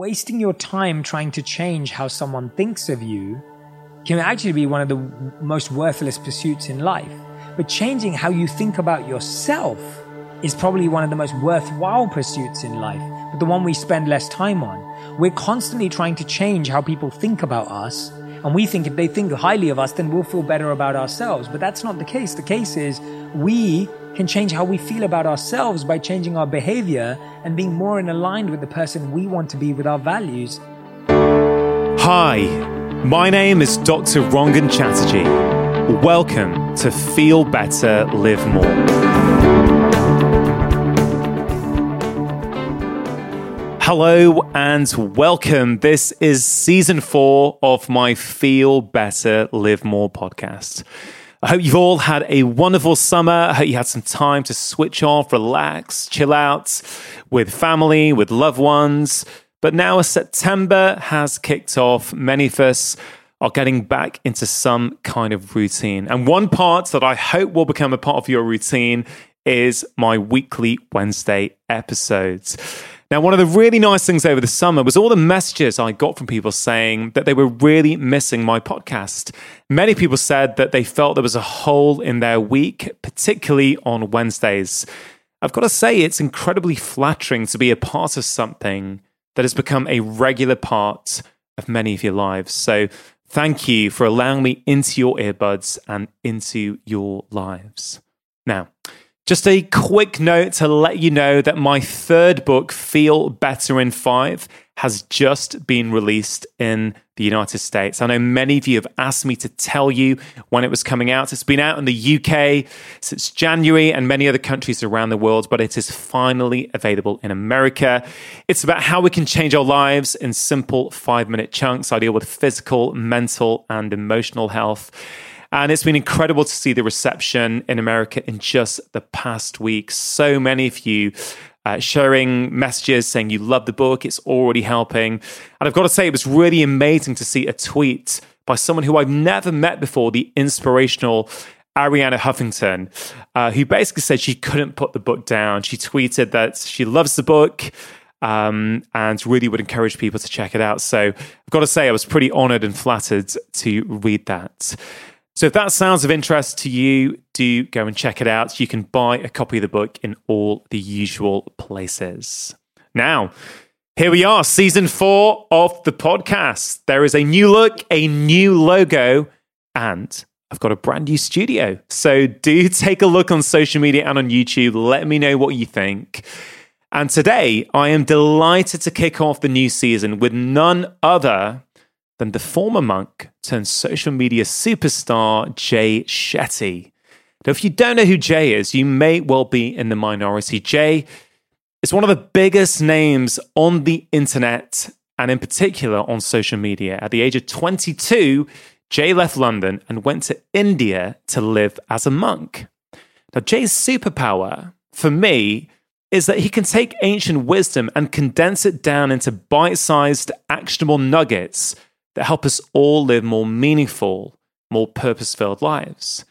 wasting your time trying to change how someone thinks of you can actually be one of the most worthless pursuits in life. But changing how you think about yourself is probably one of the most worthwhile pursuits in life, but the one we spend less time on. We're constantly trying to change how people think about us, and we think if they think highly of us, then we'll feel better about ourselves. But that's not the case. The case is we can change how we feel about ourselves by changing our behavior and being more in aligned with the person we want to be with our values. Hi, my name is Dr. Rangan Chatterjee. Welcome to Feel Better, Live More. Hello and welcome. This is season four of my Feel Better, Live More podcast. I hope you've all had a wonderful summer. I hope you had some time to switch off, relax, chill out with family, with loved ones. But now as September has kicked off, many of us are getting back into some kind of routine. And one part that I hope will become a part of your routine is my weekly Wednesday episodes. Now, one of the really nice things over the summer was all the messages I got from people saying that they were really missing my podcast. Many people said that they felt there was a hole in their week, particularly on Wednesdays. I've got to say, it's incredibly flattering to be a part of something that has become a regular part of many of your lives. So, thank you for allowing me into your earbuds and into your lives. Now, just a quick note to let you know that my third book, Feel Better in Five, has just been released in the United States. I know many of you have asked me to tell you when it was coming out. It's been out in the UK since January and many other countries around the world, but it is finally available in America. It's about how we can change our lives in simple five minute chunks. I deal with physical, mental, and emotional health. And it's been incredible to see the reception in America in just the past week. So many of you uh, sharing messages saying you love the book, it's already helping. And I've got to say, it was really amazing to see a tweet by someone who I've never met before, the inspirational Arianna Huffington, uh, who basically said she couldn't put the book down. She tweeted that she loves the book. Um, and really would encourage people to check it out. So I've got to say, I was pretty honored and flattered to read that. So if that sounds of interest to you, do go and check it out. You can buy a copy of the book in all the usual places. Now, here we are, season four of the podcast. There is a new look, a new logo, and I've got a brand new studio. So do take a look on social media and on YouTube. Let me know what you think. And today, I am delighted to kick off the new season with none other than the former monk turned social media superstar Jay Shetty. Now, if you don't know who Jay is, you may well be in the minority. Jay is one of the biggest names on the internet and in particular on social media. At the age of 22, Jay left London and went to India to live as a monk. Now, Jay's superpower, for me, is that he can take ancient wisdom and condense it down into bite sized, actionable nuggets that help us all live more meaningful, more purpose filled lives.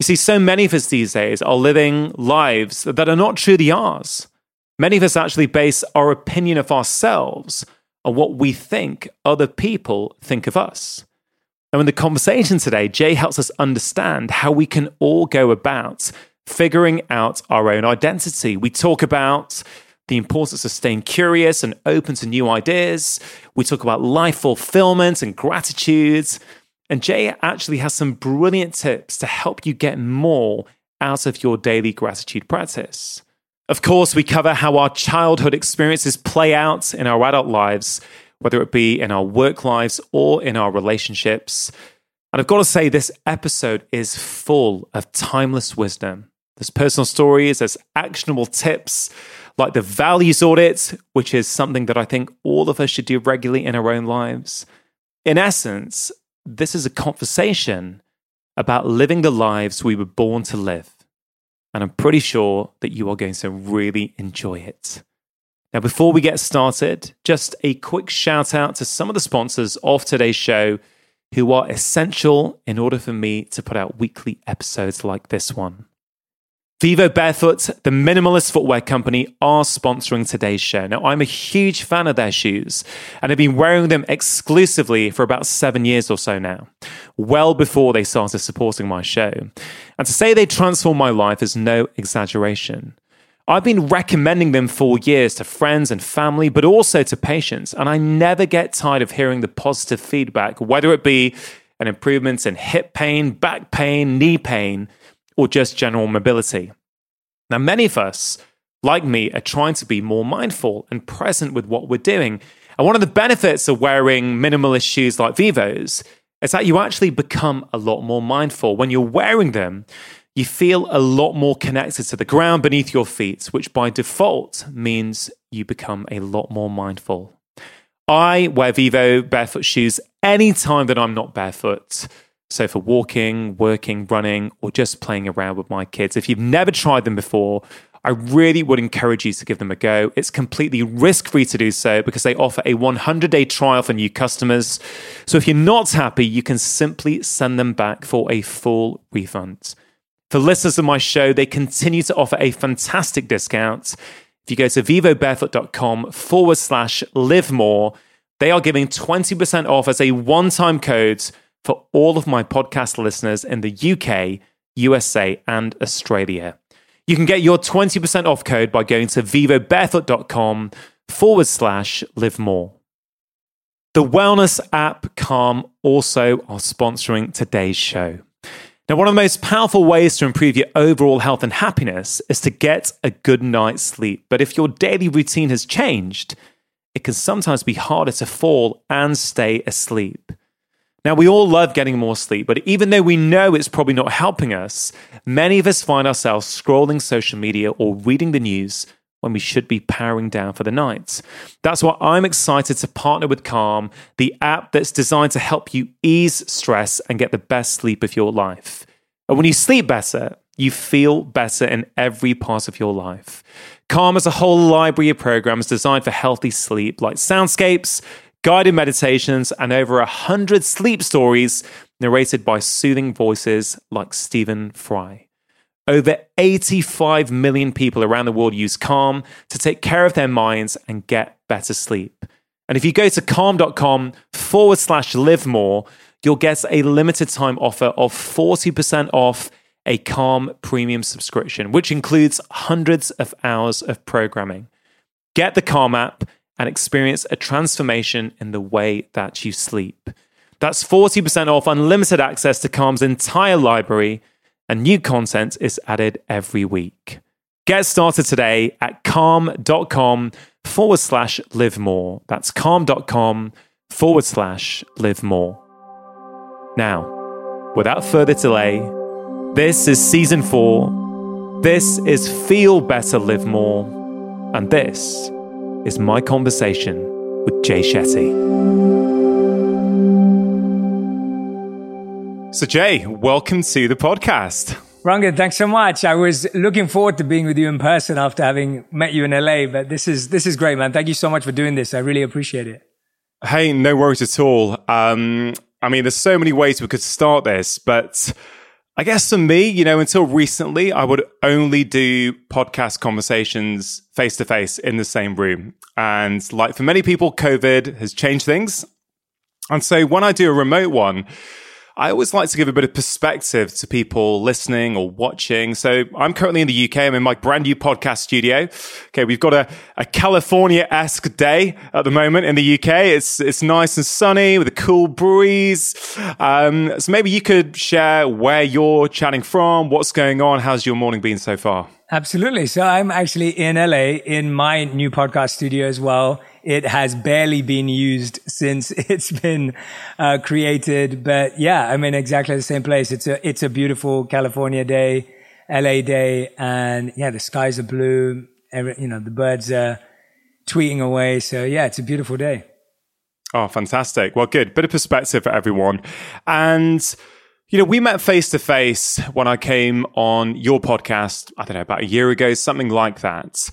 You see, so many of us these days are living lives that are not truly ours. Many of us actually base our opinion of ourselves on what we think other people think of us. Now, in the conversation today, Jay helps us understand how we can all go about figuring out our own identity. We talk about the importance of staying curious and open to new ideas. We talk about life fulfillment and gratitude. And Jay actually has some brilliant tips to help you get more out of your daily gratitude practice. Of course, we cover how our childhood experiences play out in our adult lives, whether it be in our work lives or in our relationships. And I've got to say, this episode is full of timeless wisdom. There's personal stories, there's actionable tips, like the values audit, which is something that I think all of us should do regularly in our own lives. In essence, this is a conversation about living the lives we were born to live. And I'm pretty sure that you are going to really enjoy it. Now, before we get started, just a quick shout out to some of the sponsors of today's show who are essential in order for me to put out weekly episodes like this one. Vivo Barefoot, the minimalist footwear company, are sponsoring today's show. Now, I'm a huge fan of their shoes and have been wearing them exclusively for about seven years or so now, well before they started supporting my show. And to say they transformed my life is no exaggeration. I've been recommending them for years to friends and family, but also to patients, and I never get tired of hearing the positive feedback, whether it be an improvement in hip pain, back pain, knee pain or just general mobility. Now, many of us, like me, are trying to be more mindful and present with what we're doing. And one of the benefits of wearing minimalist shoes like Vivos is that you actually become a lot more mindful. When you're wearing them, you feel a lot more connected to the ground beneath your feet, which by default means you become a lot more mindful. I wear Vivo barefoot shoes anytime that I'm not barefoot. So, for walking, working, running, or just playing around with my kids, if you've never tried them before, I really would encourage you to give them a go. It's completely risk free to do so because they offer a 100 day trial for new customers. So, if you're not happy, you can simply send them back for a full refund. For listeners of my show, they continue to offer a fantastic discount. If you go to vivobarefoot.com forward slash live more, they are giving 20% off as a one time code for all of my podcast listeners in the UK, USA, and Australia. You can get your 20% off code by going to vivobarefoot.com forward slash live more. The wellness app Calm also are sponsoring today's show. Now, one of the most powerful ways to improve your overall health and happiness is to get a good night's sleep. But if your daily routine has changed, it can sometimes be harder to fall and stay asleep. Now, we all love getting more sleep, but even though we know it's probably not helping us, many of us find ourselves scrolling social media or reading the news when we should be powering down for the night. That's why I'm excited to partner with Calm, the app that's designed to help you ease stress and get the best sleep of your life. And when you sleep better, you feel better in every part of your life. Calm has a whole library of programs designed for healthy sleep, like soundscapes guided meditations, and over a hundred sleep stories narrated by soothing voices like Stephen Fry. Over 85 million people around the world use Calm to take care of their minds and get better sleep. And if you go to calm.com forward slash live more, you'll get a limited time offer of 40% off a Calm premium subscription, which includes hundreds of hours of programming. Get the Calm app and experience a transformation in the way that you sleep. That's 40% off unlimited access to Calm's entire library, and new content is added every week. Get started today at calm.com forward slash live more. That's calm.com forward slash live more. Now, without further delay, this is season four. This is Feel Better, Live More. And this is my conversation with Jay Shetty. So, Jay, welcome to the podcast. Rangan, thanks so much. I was looking forward to being with you in person after having met you in LA, but this is this is great, man. Thank you so much for doing this. I really appreciate it. Hey, no worries at all. Um, I mean, there's so many ways we could start this, but I guess for me, you know, until recently, I would only do podcast conversations face to face in the same room. And like for many people, COVID has changed things. And so when I do a remote one, I always like to give a bit of perspective to people listening or watching. So I'm currently in the UK. I'm in my brand new podcast studio. Okay. We've got a, a California-esque day at the moment in the UK. It's, it's nice and sunny with a cool breeze. Um, so maybe you could share where you're chatting from, what's going on. How's your morning been so far? Absolutely. So I'm actually in LA in my new podcast studio as well. It has barely been used since it's been uh, created, but yeah, I'm in exactly the same place. It's a it's a beautiful California day, LA day, and yeah, the skies are blue. Every, you know, the birds are tweeting away. So yeah, it's a beautiful day. Oh, fantastic! Well, good. Bit of perspective for everyone, and you know, we met face to face when I came on your podcast, I don't know, about a year ago, something like that.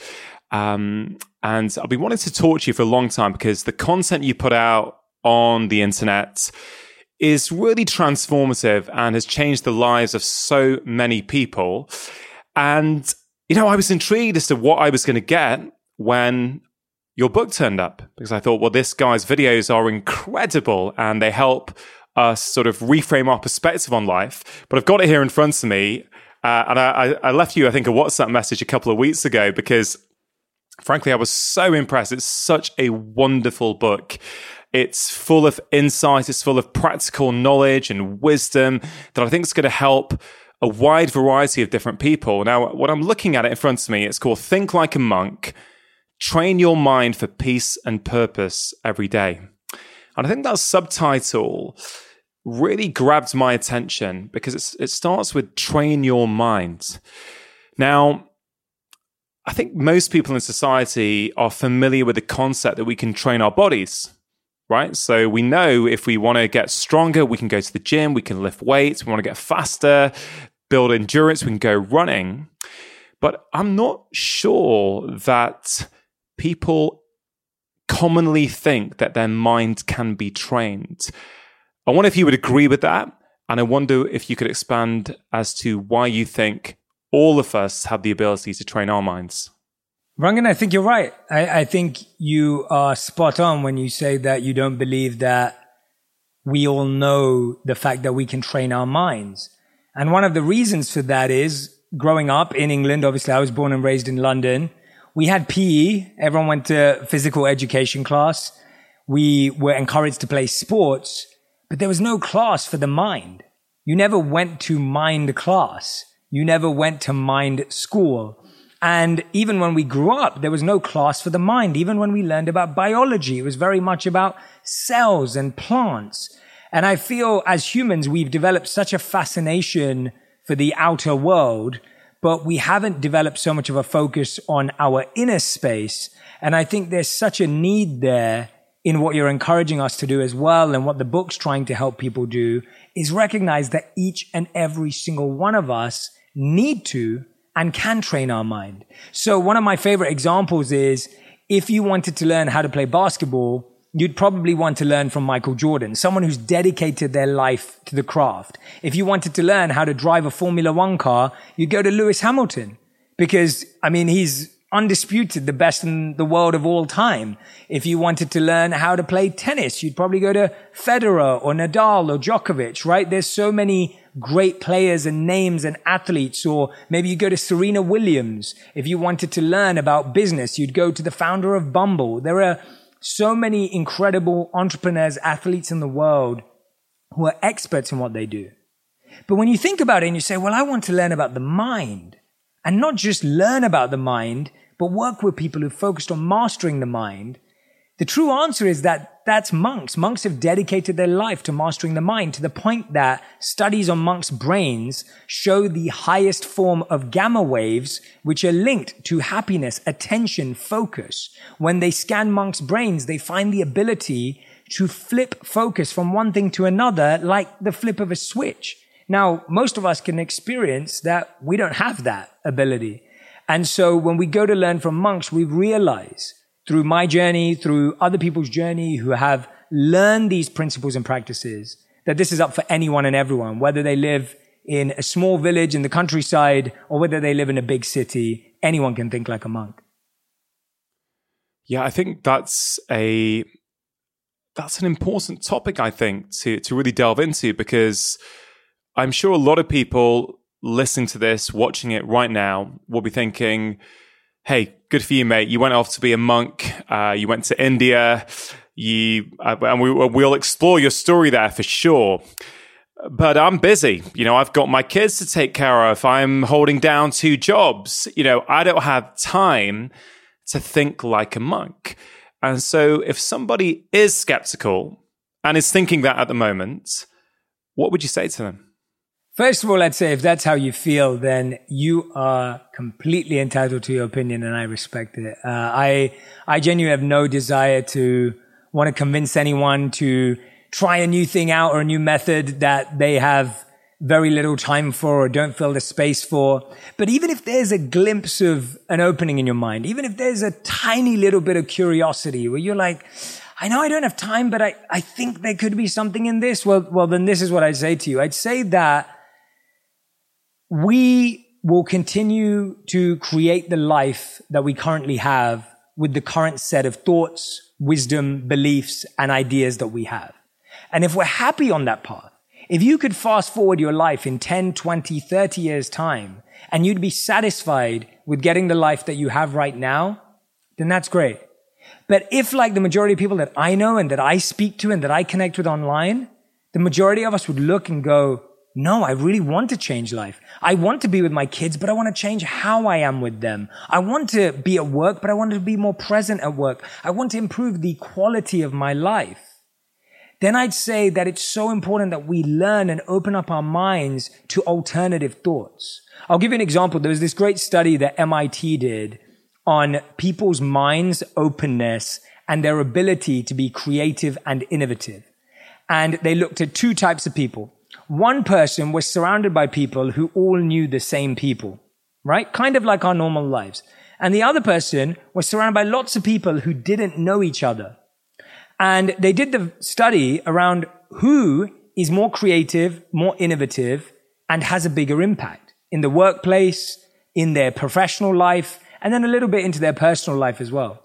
Um, and I've been wanting to talk to you for a long time because the content you put out on the internet is really transformative and has changed the lives of so many people. And, you know, I was intrigued as to what I was going to get when your book turned up because I thought, well, this guy's videos are incredible and they help us sort of reframe our perspective on life. But I've got it here in front of me. Uh, and I, I left you, I think, a WhatsApp message a couple of weeks ago because, frankly, I was so impressed. It's such a wonderful book. It's full of insight, it's full of practical knowledge and wisdom that I think is going to help a wide variety of different people. Now, what I'm looking at it in front of me, it's called Think Like a Monk Train Your Mind for Peace and Purpose Every Day. And I think that subtitle really grabbed my attention because it starts with train your mind. Now, I think most people in society are familiar with the concept that we can train our bodies right? So we know if we want to get stronger, we can go to the gym, we can lift weights, we want to get faster, build endurance, we can go running. But I'm not sure that people commonly think that their mind can be trained. I wonder if you would agree with that. And I wonder if you could expand as to why you think all of us have the ability to train our minds. Rangan, I think you're right. I, I, think you are spot on when you say that you don't believe that we all know the fact that we can train our minds. And one of the reasons for that is growing up in England, obviously I was born and raised in London. We had PE. Everyone went to physical education class. We were encouraged to play sports, but there was no class for the mind. You never went to mind class. You never went to mind school. And even when we grew up, there was no class for the mind. Even when we learned about biology, it was very much about cells and plants. And I feel as humans, we've developed such a fascination for the outer world, but we haven't developed so much of a focus on our inner space. And I think there's such a need there in what you're encouraging us to do as well. And what the book's trying to help people do is recognize that each and every single one of us need to and can train our mind. So one of my favorite examples is if you wanted to learn how to play basketball, you'd probably want to learn from Michael Jordan, someone who's dedicated their life to the craft. If you wanted to learn how to drive a Formula One car, you'd go to Lewis Hamilton because, I mean, he's undisputed the best in the world of all time. If you wanted to learn how to play tennis, you'd probably go to Federer or Nadal or Djokovic, right? There's so many great players and names and athletes, or maybe you go to Serena Williams. If you wanted to learn about business, you'd go to the founder of Bumble. There are so many incredible entrepreneurs, athletes in the world who are experts in what they do. But when you think about it and you say, well, I want to learn about the mind and not just learn about the mind, but work with people who focused on mastering the mind, the true answer is that that's monks. Monks have dedicated their life to mastering the mind to the point that studies on monks' brains show the highest form of gamma waves, which are linked to happiness, attention, focus. When they scan monks' brains, they find the ability to flip focus from one thing to another like the flip of a switch. Now, most of us can experience that we don't have that ability. And so when we go to learn from monks, we realize through my journey, through other people's journey who have learned these principles and practices, that this is up for anyone and everyone, whether they live in a small village in the countryside or whether they live in a big city, anyone can think like a monk. Yeah, I think that's a that's an important topic I think to to really delve into because I'm sure a lot of people listening to this, watching it right now, will be thinking, hey, good for you, mate. You went off to be a monk. Uh, you went to India. You uh, and we, we'll explore your story there for sure. But I'm busy. You know, I've got my kids to take care of. I'm holding down two jobs. You know, I don't have time to think like a monk. And so, if somebody is skeptical and is thinking that at the moment, what would you say to them? First of all, I'd say if that's how you feel, then you are completely entitled to your opinion, and I respect it. Uh, I I genuinely have no desire to want to convince anyone to try a new thing out or a new method that they have very little time for or don't feel the space for. But even if there's a glimpse of an opening in your mind, even if there's a tiny little bit of curiosity where you're like, I know I don't have time, but I, I think there could be something in this. Well, well, then this is what I'd say to you. I'd say that we will continue to create the life that we currently have with the current set of thoughts, wisdom, beliefs, and ideas that we have. And if we're happy on that path, if you could fast forward your life in 10, 20, 30 years time, and you'd be satisfied with getting the life that you have right now, then that's great. But if like the majority of people that I know and that I speak to and that I connect with online, the majority of us would look and go, no, I really want to change life. I want to be with my kids, but I want to change how I am with them. I want to be at work, but I want to be more present at work. I want to improve the quality of my life. Then I'd say that it's so important that we learn and open up our minds to alternative thoughts. I'll give you an example. There was this great study that MIT did on people's minds' openness and their ability to be creative and innovative. And they looked at two types of people. One person was surrounded by people who all knew the same people, right? Kind of like our normal lives. And the other person was surrounded by lots of people who didn't know each other. And they did the study around who is more creative, more innovative, and has a bigger impact in the workplace, in their professional life, and then a little bit into their personal life as well.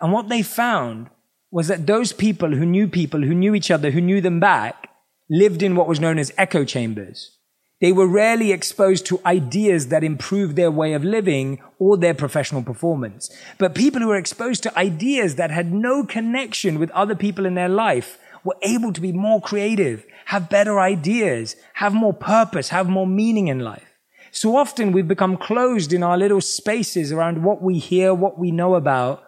And what they found was that those people who knew people who knew each other, who knew them back, lived in what was known as echo chambers. They were rarely exposed to ideas that improved their way of living or their professional performance. But people who were exposed to ideas that had no connection with other people in their life were able to be more creative, have better ideas, have more purpose, have more meaning in life. So often we've become closed in our little spaces around what we hear, what we know about,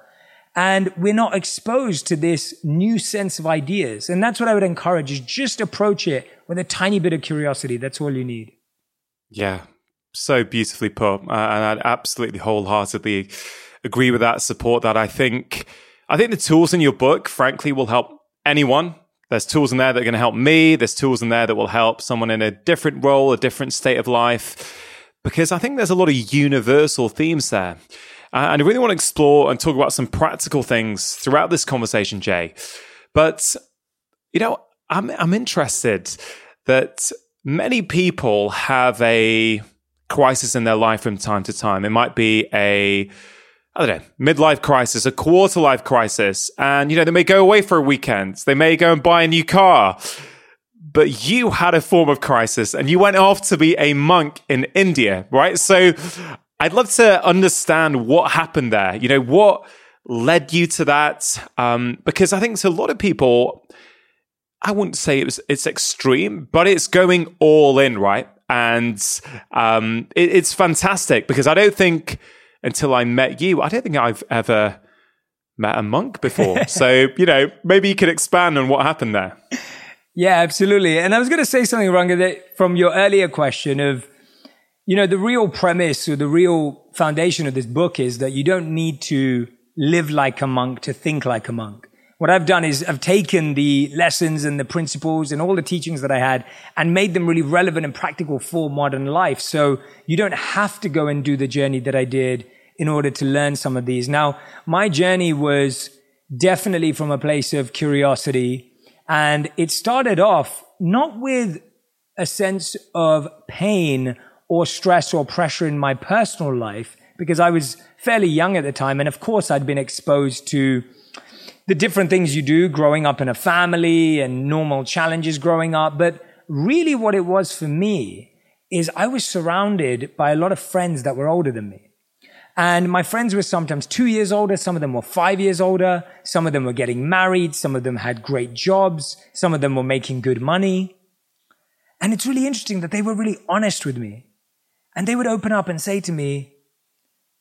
and we're not exposed to this new sense of ideas. And that's what I would encourage is just approach it with a tiny bit of curiosity. That's all you need. Yeah, so beautifully put. Uh, and I absolutely wholeheartedly agree with that, support that. I think, I think the tools in your book, frankly, will help anyone. There's tools in there that are going to help me. There's tools in there that will help someone in a different role, a different state of life, because I think there's a lot of universal themes there. Uh, and I really want to explore and talk about some practical things throughout this conversation, Jay. But, you know, I'm, I'm interested that many people have a crisis in their life from time to time. It might be a, I don't know, midlife crisis, a quarter life crisis. And, you know, they may go away for a weekend. They may go and buy a new car. But you had a form of crisis and you went off to be a monk in India, right? So I'd love to understand what happened there. You know, what led you to that? Um, because I think to a lot of people, I wouldn't say it was it's extreme, but it's going all in, right? And um, it, it's fantastic because I don't think until I met you, I don't think I've ever met a monk before. so you know, maybe you could expand on what happened there. Yeah, absolutely. And I was going to say something, Ranga, that from your earlier question of you know, the real premise or the real foundation of this book is that you don't need to live like a monk to think like a monk. What I've done is I've taken the lessons and the principles and all the teachings that I had and made them really relevant and practical for modern life. So you don't have to go and do the journey that I did in order to learn some of these. Now, my journey was definitely from a place of curiosity and it started off not with a sense of pain or stress or pressure in my personal life because I was fairly young at the time. And of course, I'd been exposed to the different things you do growing up in a family and normal challenges growing up. But really, what it was for me is I was surrounded by a lot of friends that were older than me. And my friends were sometimes two years older. Some of them were five years older. Some of them were getting married. Some of them had great jobs. Some of them were making good money. And it's really interesting that they were really honest with me. And they would open up and say to me,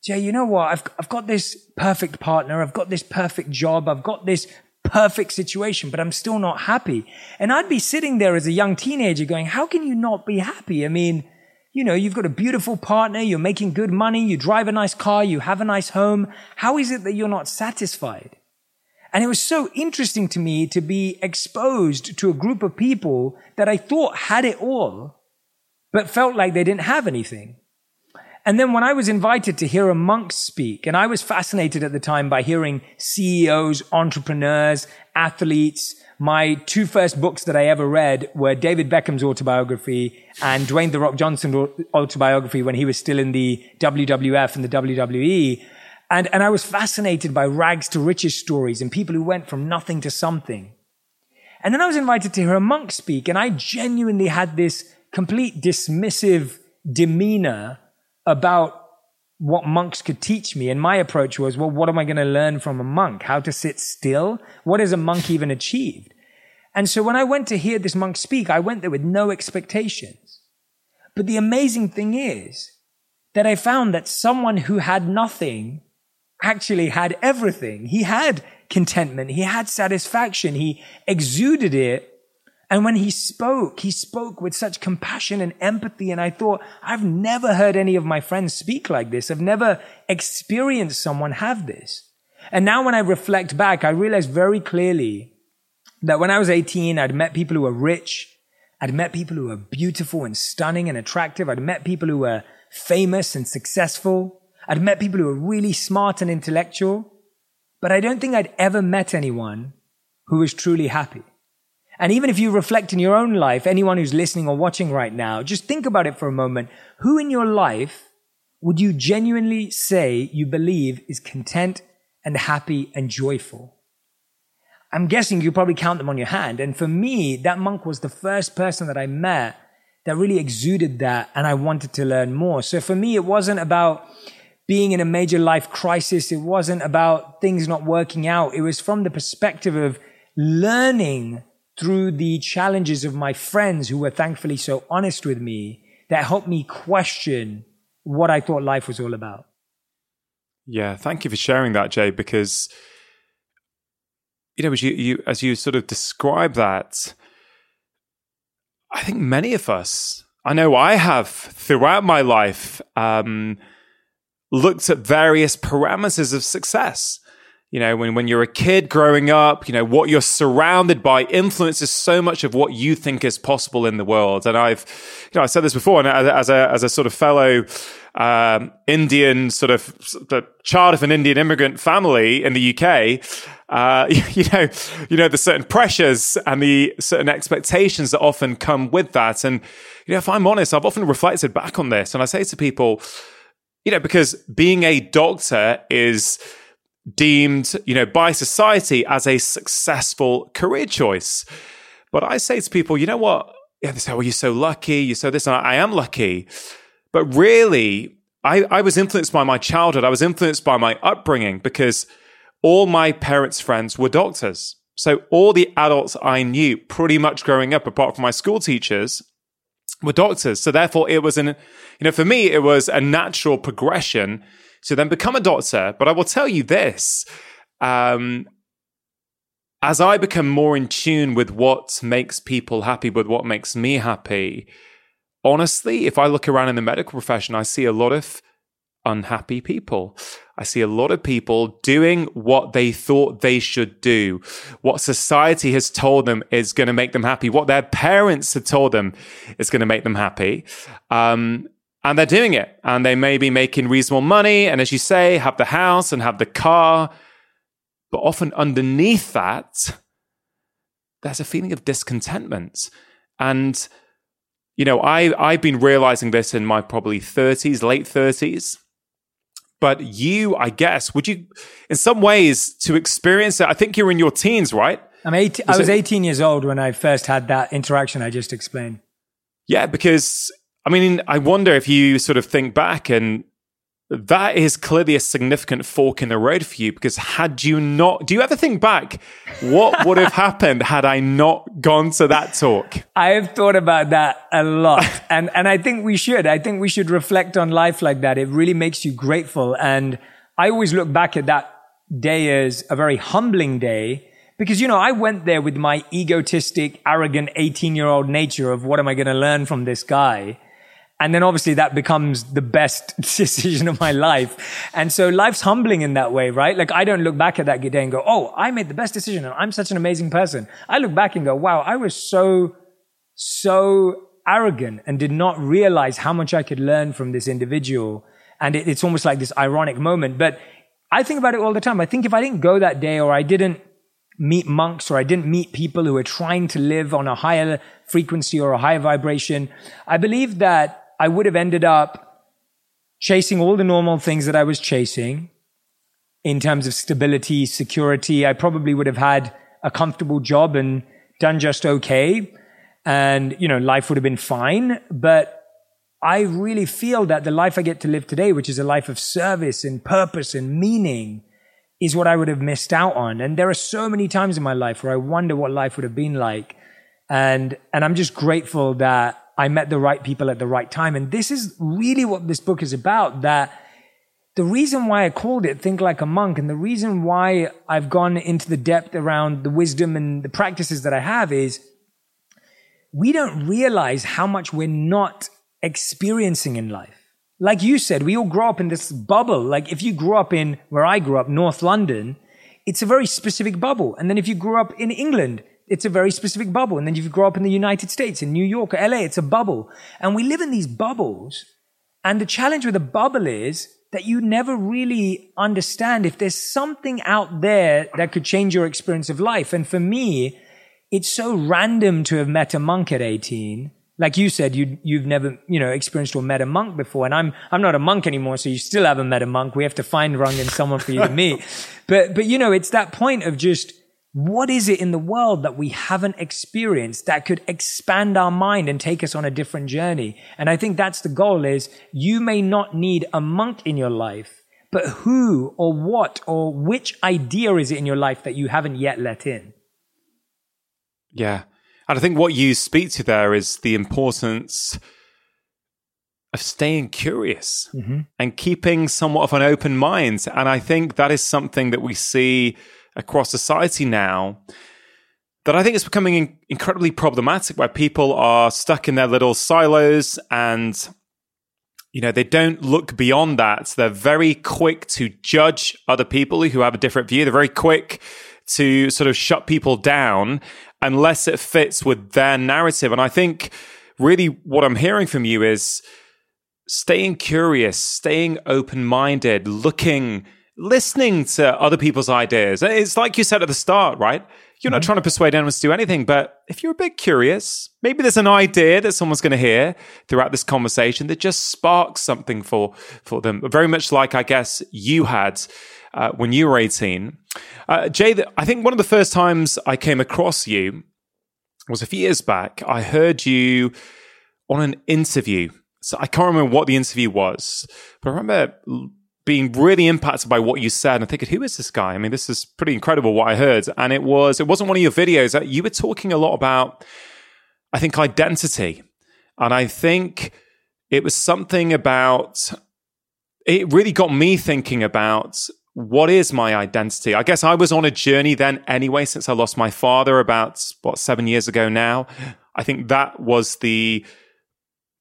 Jay, you know what? I've, I've got this perfect partner. I've got this perfect job. I've got this perfect situation, but I'm still not happy. And I'd be sitting there as a young teenager going, how can you not be happy? I mean, you know, you've got a beautiful partner. You're making good money. You drive a nice car. You have a nice home. How is it that you're not satisfied? And it was so interesting to me to be exposed to a group of people that I thought had it all but felt like they didn't have anything. And then when I was invited to hear a monk speak, and I was fascinated at the time by hearing CEOs, entrepreneurs, athletes, my two first books that I ever read were David Beckham's autobiography and Dwayne The Rock Johnson's autobiography when he was still in the WWF and the WWE. And, and I was fascinated by rags to riches stories and people who went from nothing to something. And then I was invited to hear a monk speak and I genuinely had this complete dismissive demeanor about what monks could teach me. And my approach was, well, what am I going to learn from a monk? How to sit still? What has a monk even achieved? And so when I went to hear this monk speak, I went there with no expectations. But the amazing thing is that I found that someone who had nothing actually had everything. He had contentment. He had satisfaction. He exuded it. And when he spoke, he spoke with such compassion and empathy. And I thought, I've never heard any of my friends speak like this. I've never experienced someone have this. And now when I reflect back, I realize very clearly that when I was 18, I'd met people who were rich. I'd met people who were beautiful and stunning and attractive. I'd met people who were famous and successful. I'd met people who were really smart and intellectual, but I don't think I'd ever met anyone who was truly happy. And even if you reflect in your own life, anyone who's listening or watching right now, just think about it for a moment. Who in your life would you genuinely say you believe is content and happy and joyful? I'm guessing you probably count them on your hand. And for me, that monk was the first person that I met that really exuded that and I wanted to learn more. So for me, it wasn't about being in a major life crisis. It wasn't about things not working out. It was from the perspective of learning through the challenges of my friends who were thankfully so honest with me that helped me question what I thought life was all about. Yeah, thank you for sharing that, Jay, because you know, as you, you as you sort of describe that, I think many of us, I know I have throughout my life, um, looked at various parameters of success. You know, when, when you're a kid growing up, you know, what you're surrounded by influences so much of what you think is possible in the world. And I've, you know, I said this before, and as a, as a sort of fellow, um, Indian sort of the child of an Indian immigrant family in the UK, uh, you know, you know, the certain pressures and the certain expectations that often come with that. And, you know, if I'm honest, I've often reflected back on this and I say to people, you know, because being a doctor is deemed, you know, by society as a successful career choice. But I say to people, you know what? Yeah, they say, well, you're so lucky. You're so this. And I am lucky. But really, I, I was influenced by my childhood. I was influenced by my upbringing because all my parents' friends were doctors. So all the adults I knew pretty much growing up, apart from my school teachers, were doctors. So therefore it was an, you know, for me, it was a natural progression to then become a doctor. But I will tell you this, um, as I become more in tune with what makes people happy, with what makes me happy, honestly, if I look around in the medical profession, I see a lot of unhappy people. I see a lot of people doing what they thought they should do, what society has told them is going to make them happy, what their parents have told them is going to make them happy. Um, and they're doing it. And they may be making reasonable money. And as you say, have the house and have the car. But often underneath that, there's a feeling of discontentment. And, you know, I, I've been realizing this in my probably 30s, late 30s but you, I guess, would you, in some ways, to experience it? I think you're in your teens, right? I'm 18, was I was it, 18 years old when I first had that interaction I just explained. Yeah, because I mean, I wonder if you sort of think back and that is clearly a significant fork in the road for you because had you not, do you ever think back, what would have happened had I not gone to that talk? I have thought about that a lot. and, and I think we should. I think we should reflect on life like that. It really makes you grateful. And I always look back at that day as a very humbling day because, you know, I went there with my egotistic, arrogant 18 year old nature of what am I going to learn from this guy? And then obviously that becomes the best decision of my life. And so life's humbling in that way, right? Like I don't look back at that day and go, Oh, I made the best decision and I'm such an amazing person. I look back and go, wow, I was so, so arrogant and did not realize how much I could learn from this individual. And it, it's almost like this ironic moment. But I think about it all the time. I think if I didn't go that day or I didn't meet monks or I didn't meet people who are trying to live on a higher frequency or a higher vibration, I believe that I would have ended up chasing all the normal things that I was chasing in terms of stability, security. I probably would have had a comfortable job and done just okay. And, you know, life would have been fine. But I really feel that the life I get to live today, which is a life of service and purpose and meaning, is what I would have missed out on. And there are so many times in my life where I wonder what life would have been like. And, and I'm just grateful that I met the right people at the right time. And this is really what this book is about, that the reason why I called it Think Like a Monk and the reason why I've gone into the depth around the wisdom and the practices that I have is we don't realize how much we're not experiencing in life. Like you said, we all grow up in this bubble. Like if you grew up in where I grew up, North London, it's a very specific bubble. And then if you grew up in England, it's a very specific bubble. And then if you grow up in the United States, in New York or LA, it's a bubble. And we live in these bubbles. And the challenge with a bubble is that you never really understand if there's something out there that could change your experience of life. And for me, it's so random to have met a monk at 18. Like you said, you, you've never, you know, experienced or met a monk before. And I'm, I'm not a monk anymore. So you still haven't met a monk. We have to find Rangan someone for you to meet. But, but, you know, it's that point of just, what is it in the world that we haven't experienced that could expand our mind and take us on a different journey? And I think that's the goal is you may not need a monk in your life, but who or what or which idea is it in your life that you haven't yet let in? Yeah. And I think what you speak to there is the importance of staying curious mm-hmm. and keeping somewhat of an open mind. And I think that is something that we see across society now that I think is becoming in- incredibly problematic where people are stuck in their little silos and you know they don't look beyond that. They're very quick to judge other people who have a different view. They're very quick to sort of shut people down unless it fits with their narrative. And i think really what i'm hearing from you is staying curious staying open-minded looking listening to other people's ideas. It's like you said at the start, right? You're not mm-hmm. trying to persuade anyone to do anything, but if you're a bit curious, maybe there's an idea that someone's going to hear throughout this conversation that just sparks something for for them. Very much like I guess you had uh, when you were 18. Uh, Jay, I think one of the first times I came across you was a few years back. I heard you on an interview. So I can't remember what the interview was, but I remember being really impacted by what you said and thinking, who is this guy? I mean, this is pretty incredible what I heard. And it was, it wasn't one of your videos. You were talking a lot about, I think, identity. And I think it was something about, it really got me thinking about what is my identity? I guess I was on a journey then anyway, since I lost my father about, what, seven years ago now. I think that was the,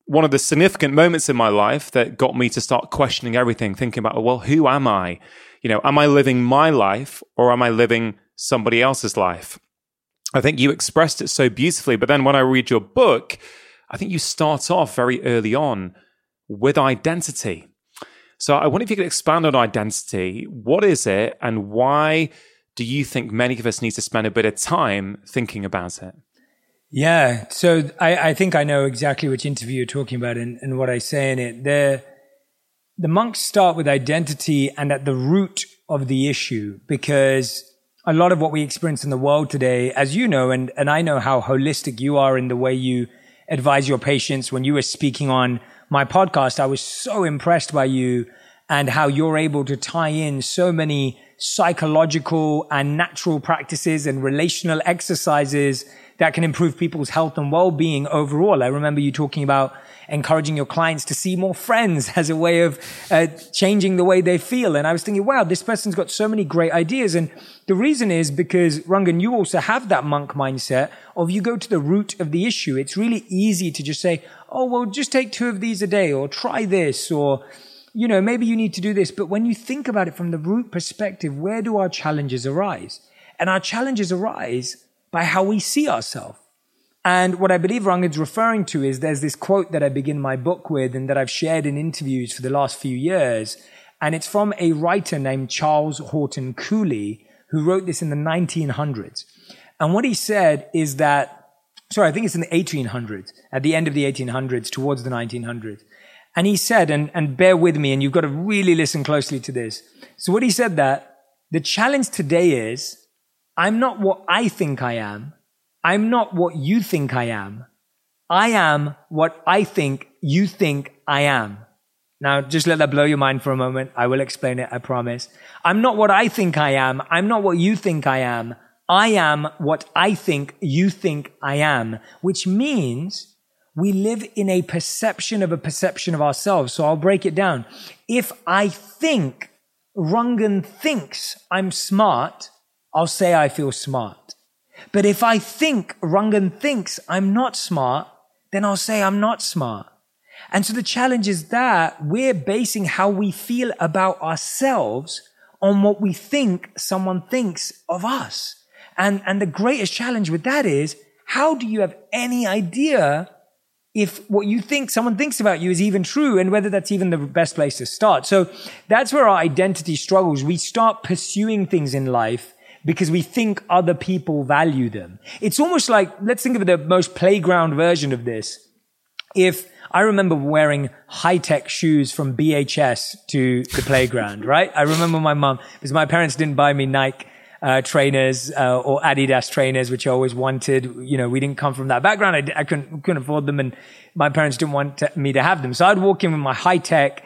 one of the significant moments in my life that got me to start questioning everything, thinking about, well, who am I? You know, am I living my life or am I living somebody else's life? I think you expressed it so beautifully. But then when I read your book, I think you start off very early on with identity. So I wonder if you could expand on identity. What is it and why do you think many of us need to spend a bit of time thinking about it? Yeah. So I, I think I know exactly which interview you're talking about and, and what I say in it. The, the monks start with identity and at the root of the issue because a lot of what we experience in the world today, as you know, and, and I know how holistic you are in the way you advise your patients. When you were speaking on my podcast, I was so impressed by you and how you're able to tie in so many psychological and natural practices and relational exercises that can improve people's health and well-being overall. I remember you talking about encouraging your clients to see more friends as a way of uh, changing the way they feel. And I was thinking, wow, this person's got so many great ideas. And the reason is because Rangan, you also have that monk mindset of you go to the root of the issue. It's really easy to just say, oh, well, just take two of these a day or try this or, you know, maybe you need to do this. But when you think about it from the root perspective, where do our challenges arise? And our challenges arise by how we see ourselves. And what I believe Rangan's referring to is there's this quote that I begin my book with and that I've shared in interviews for the last few years. And it's from a writer named Charles Horton Cooley, who wrote this in the 1900s. And what he said is that, sorry, I think it's in the 1800s, at the end of the 1800s, towards the 1900s. And he said, and, and bear with me, and you've got to really listen closely to this. So what he said that the challenge today is, I'm not what I think I am. I'm not what you think I am. I am what I think you think I am. Now, just let that blow your mind for a moment. I will explain it, I promise. I'm not what I think I am. I'm not what you think I am. I am what I think you think I am, which means we live in a perception of a perception of ourselves. So I'll break it down. If I think Rangan thinks I'm smart, I'll say I feel smart. But if I think Rangan thinks I'm not smart, then I'll say I'm not smart. And so the challenge is that we're basing how we feel about ourselves on what we think someone thinks of us. And, and the greatest challenge with that is how do you have any idea if what you think someone thinks about you is even true and whether that's even the best place to start? So that's where our identity struggles. We start pursuing things in life because we think other people value them. It's almost like, let's think of the most playground version of this. If I remember wearing Hi-Tec shoes from BHS to the playground, right? I remember my mom, because my parents didn't buy me Nike uh, trainers uh, or Adidas trainers, which I always wanted. You know, we didn't come from that background. I, I couldn't, couldn't afford them, and my parents didn't want to, me to have them. So I'd walk in with my Hi-Tec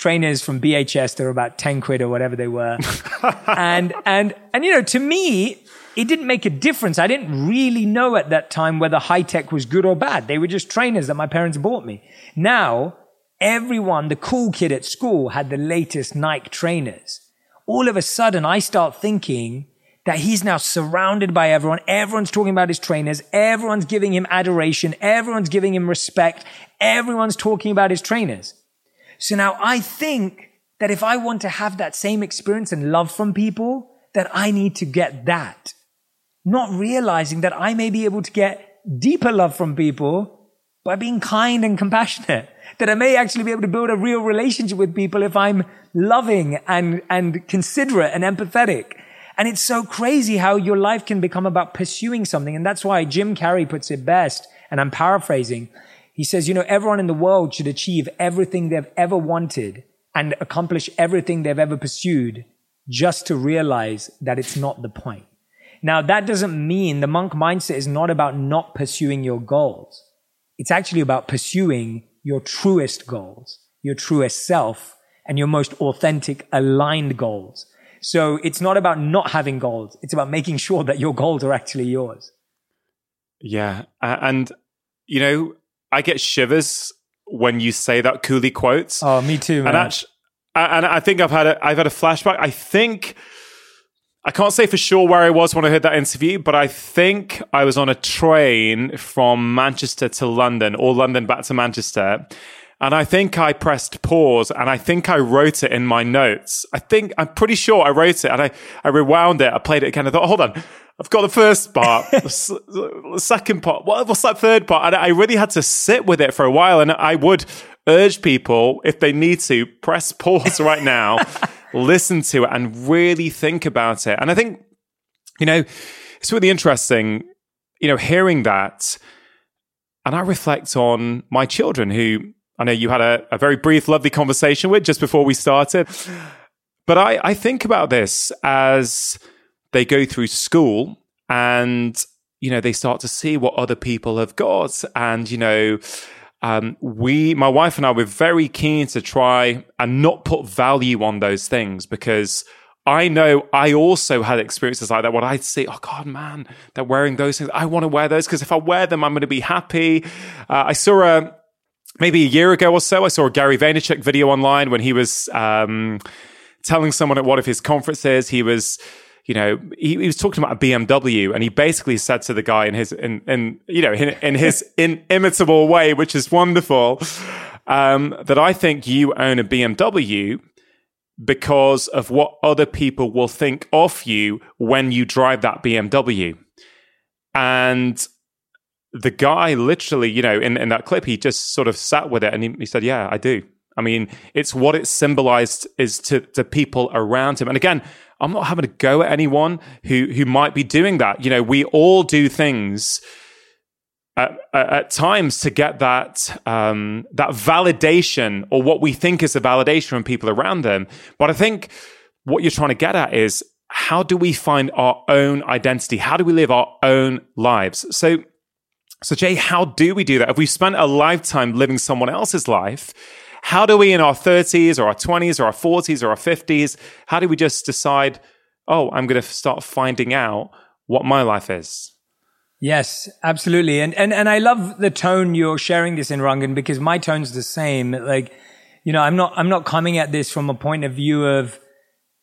trainers from BHS. They were about 10 quid or whatever they were. and, and, and, you know, to me, it didn't make a difference. I didn't really know at that time whether Hi-Tec was good or bad. They were just trainers that my parents bought me. Now, everyone, the cool kid at school had the latest Nike trainers. All of a sudden, I start thinking that he's now surrounded by everyone. Everyone's talking about his trainers. Everyone's giving him adoration. Everyone's giving him respect. Everyone's talking about his trainers. So now I think that if I want to have that same experience and love from people, that I need to get that. Not realizing that I may be able to get deeper love from people by being kind and compassionate. That I may actually be able to build a real relationship with people if I'm loving and, and considerate and empathetic. And it's so crazy how your life can become about pursuing something. And that's why Jim Carrey puts it best. And I'm paraphrasing. He says, you know, everyone in the world should achieve everything they've ever wanted and accomplish everything they've ever pursued just to realize that it's not the point. Now, that doesn't mean the monk mindset is not about not pursuing your goals. It's actually about pursuing your truest goals, your truest self, and your most authentic, aligned goals. So it's not about not having goals. It's about making sure that your goals are actually yours. Yeah. And, you know, I get shivers when you say that Cooley quotes. Oh, me too, man. And actually, and I think I've had a, I've had a flashback. I think I can't say for sure where I was when I heard that interview, but I think I was on a train from Manchester to London or London back to Manchester. And I think I pressed pause and I think I wrote it in my notes. I think I'm pretty sure I wrote it and I, I rewound it. I played it again. I thought, hold on. I've got the first part, the second part. What, what's that third part? And I really had to sit with it for a while. And I would urge people, if they need to, press pause right now, listen to it, and really think about it. And I think, you know, it's really interesting, you know, hearing that. And I reflect on my children who I know you had a, a very brief, lovely conversation with just before we started. But I, I think about this as they go through school and you know they start to see what other people have got and you know um, we my wife and i were very keen to try and not put value on those things because I know I also had experiences like that. When I'd say, "Oh God, man, they're wearing those things. I want to wear those because if I wear them, I'm going to be happy." Uh, I saw a maybe a year ago or so. I saw a Gary Vaynerchuk video online when he was um, telling someone at one of his conferences he was you know, he, he, was talking about a BMW, and he basically said to the guy in his, in, in you know, in, in his inimitable way, which is wonderful, um, that I think you own a BMW because of what other people will think of you when you drive that BMW. And the guy literally, you know, in, in that clip, he just sort of sat with it and he, he said, Yeah, I do. I mean, it's what it symbolized is to, to people around him. And again, I'm not having to go at anyone who, who might be doing that. You know, we all do things at, at times to get that, um, that validation or what we think is a validation from people around them. But I think what you're trying to get at is how do we find our own identity? How do we live our own lives? So, so Jay, how do we do that? If we've spent a lifetime living someone else's life, how do we in our 30s or our 20s or our 40s or our 50s, how do we just decide, oh, I'm going to start finding out what my life is? Yes, absolutely. And, and, and I love the tone you're sharing this in Rangan because my tone's the same. Like, you know, I'm not, I'm not coming at this from a point of view of,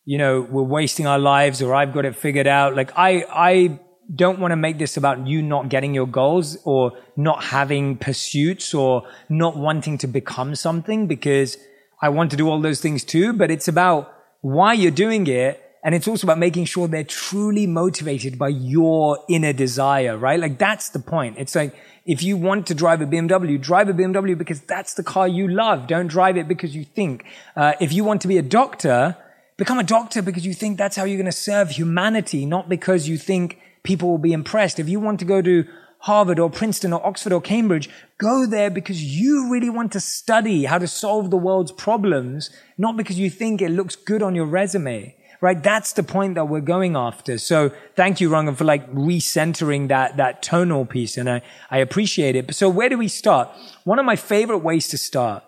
you know, we're wasting our lives or I've got it figured out. Like I, I don't want to make this about you not getting your goals or not having pursuits or not wanting to become something because I want to do all those things too. But it's about why you're doing it. And it's also about making sure they're truly motivated by your inner desire, right? Like that's the point. It's like, if you want to drive a BMW, drive a BMW because that's the car you love. Don't drive it because you think. Uh, if you want to be a doctor, become a doctor because you think that's how you're going to serve humanity, not because you think people will be impressed. If you want to go to Harvard or Princeton or Oxford or Cambridge, go there because you really want to study how to solve the world's problems, not because you think it looks good on your resume. Right? That's the point that we're going after. So thank you, Rangan, for like recentering that, that tonal piece. And I, I appreciate it. So where do we start? One of my favorite ways to start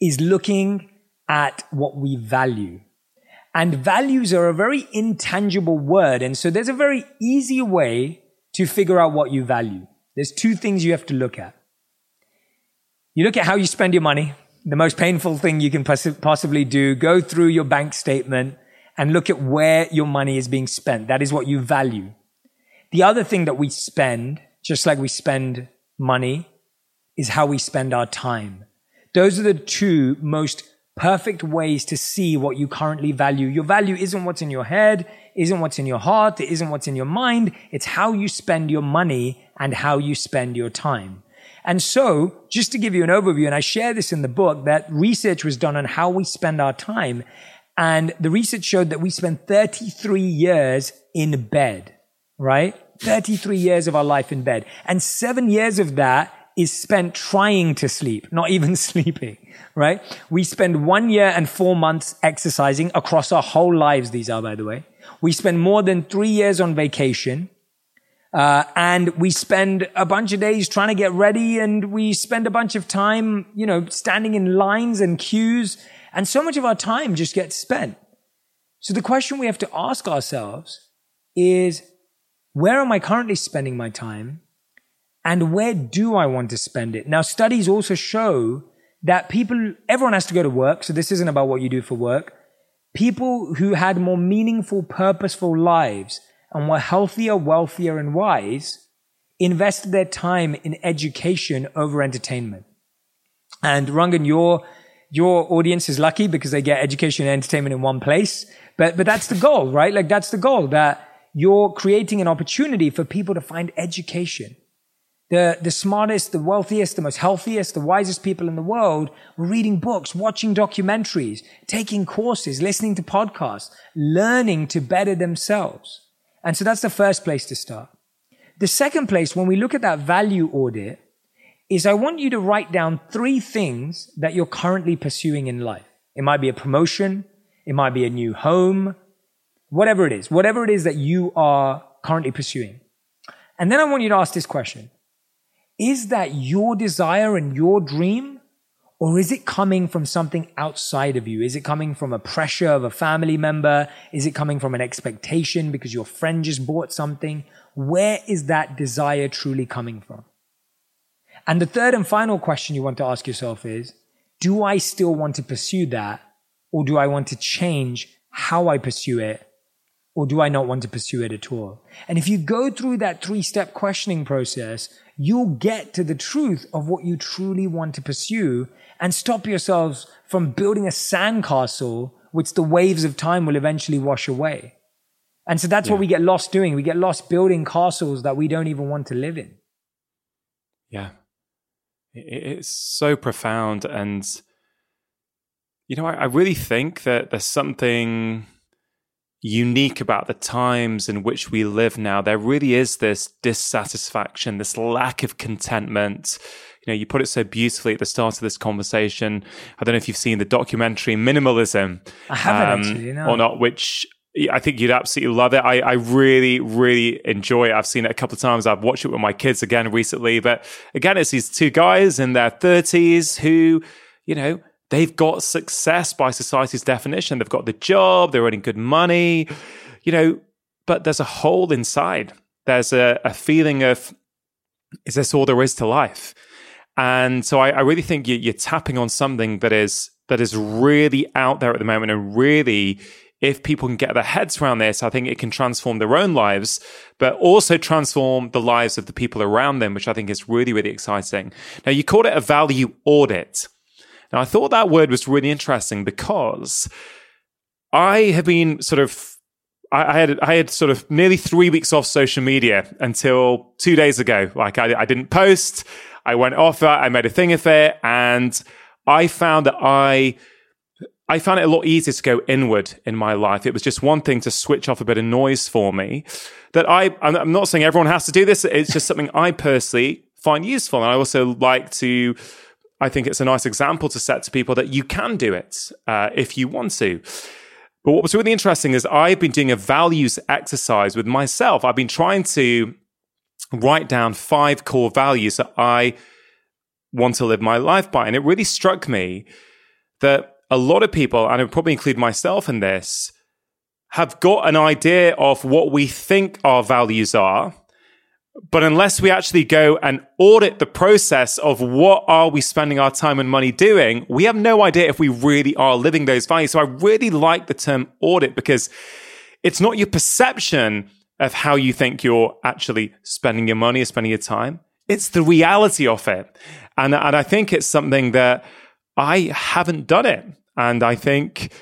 is looking at what we value. And values are a very intangible word. And so there's a very easy way to figure out what you value. There's two things you have to look at. You look at how you spend your money, the most painful thing you can possibly do. Go through your bank statement and look at where your money is being spent. That is what you value. The other thing that we spend, just like we spend money, is how we spend our time. Those are the two most perfect ways to see what you currently value. Your value isn't what's in your head, isn't what's in your heart, it isn't what's in your mind. It's how you spend your money and how you spend your time. And so, just to give you an overview, and I share this in the book, that research was done on how we spend our time. And the research showed that we spend 33 years in bed, right? 33 years of our life in bed. And seven years of that is spent trying to sleep, not even sleeping right? We spend one year and four months exercising across our whole lives. These are, by the way. We spend more than three years on vacation. Uh, and we spend a bunch of days trying to get ready and we spend a bunch of time, you know, standing in lines and queues. And so much of our time just gets spent. So the question we have to ask ourselves is, where am I currently spending my time? And where do I want to spend it? Now, studies also show that people, everyone has to go to work. So this isn't about what you do for work. People who had more meaningful, purposeful lives and were healthier, wealthier, and wise invested their time in education over entertainment. And Rangan, your, your audience is lucky because they get education and entertainment in one place. But, but that's the goal, right? Like that's the goal that you're creating an opportunity for people to find education the, the smartest, the wealthiest, the most healthiest, the wisest people in the world were reading books, watching documentaries, taking courses, listening to podcasts, learning to better themselves. And so that's the first place to start. The second place, when we look at that value audit, is I want you to write down three things that you're currently pursuing in life. It might be a promotion. It might be a new home, whatever it is, whatever it is that you are currently pursuing. And then I want you to ask this question. Is that your desire and your dream? Or is it coming from something outside of you? Is it coming from a pressure of a family member? Is it coming from an expectation because your friend just bought something? Where is that desire truly coming from? And the third and final question you want to ask yourself is, do I still want to pursue that? Or do I want to change how I pursue it? Or do I not want to pursue it at all? And if you go through that three step questioning process, you'll get to the truth of what you truly want to pursue and stop yourselves from building a sandcastle which the waves of time will eventually wash away. And so that's yeah. what we get lost doing. We get lost building castles that we don't even want to live in. Yeah. It's so profound. And, you know, I, I really think that there's something unique about the times in which we live now. There really is this dissatisfaction, this lack of contentment. You know, you put it so beautifully at the start of this conversation. I don't know if you've seen the documentary Minimalism. I haven't um, actually, no. Or not, which I think you'd absolutely love it. I, I really, really enjoy it. I've seen it a couple of times. I've watched it with my kids again recently. But again, it's these two guys in their 30s who, you know, they've got success by society's definition. They've got the job, they're earning good money, you know, but there's a hole inside. There's a, a feeling of, is this all there is to life? And so I, I really think you, you're tapping on something that is that is really out there at the moment and really if people can get their heads around this, I think it can transform their own lives, but also transform the lives of the people around them, which I think is really, really exciting. Now, you called it a value audit. Now, I thought that word was really interesting because I have been sort of I, had I had sort of nearly three weeks off social media until two days ago. Like I, I didn't post. I went off that. I made a thing of it, and I found that I I found it a lot easier to go inward in my life. It was just one thing to switch off a bit of noise for me. That I, I'm not saying everyone has to do this. It's just something I personally find useful. And I also like to, I think it's a nice example to set to people that you can do it uh, if you want to. But what was really interesting is I've been doing a values exercise with myself. I've been trying to write down five core values that I want to live my life by. And it really struck me that a lot of people, and I would probably include myself in this, have got an idea of what we think our values are. But unless we actually go and audit the process of what are we spending our time and money doing, we have no idea if we really are living those values. So I really like the term audit because it's not your perception of how you think you're actually spending your money or spending your time. It's the reality of it. And, and I think it's something that I haven't done it. And I think,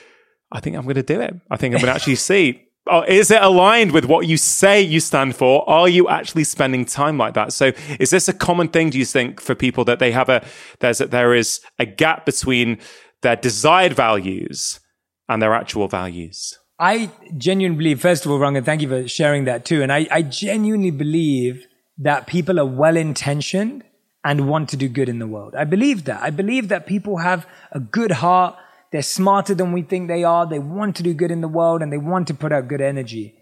I think I'm going to do it. I think I'm going to actually see. Oh, is it aligned with what you say you stand for? Are you actually spending time like that? So, is this a common thing? Do you think for people that they have a there's a, there is a gap between their desired values and their actual values? I genuinely believe, first of all, Rangan, thank you for sharing that too. And I, I genuinely believe that people are well intentioned and want to do good in the world. I believe that. I believe that people have a good heart they're smarter than we think they are. They want to do good in the world and they want to put out good energy.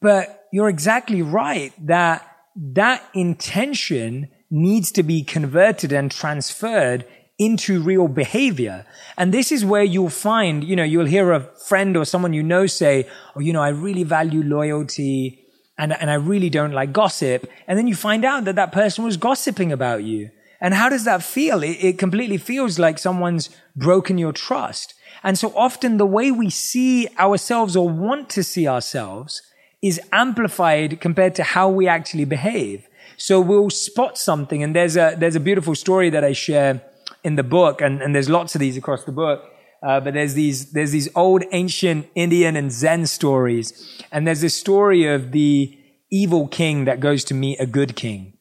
But you're exactly right that that intention needs to be converted and transferred into real behavior. And this is where you'll find, you know, you'll hear a friend or someone you know say, oh, you know, I really value loyalty and, and I really don't like gossip. And then you find out that that person was gossiping about you. And how does that feel? It, it completely feels like someone's broken your trust. And so often the way we see ourselves or want to see ourselves is amplified compared to how we actually behave. So we'll spot something and there's a, there's a beautiful story that I share in the book and, and there's lots of these across the book. Uh, but there's these there's these old ancient Indian and Zen stories, and there's this story of the evil king that goes to meet a good king,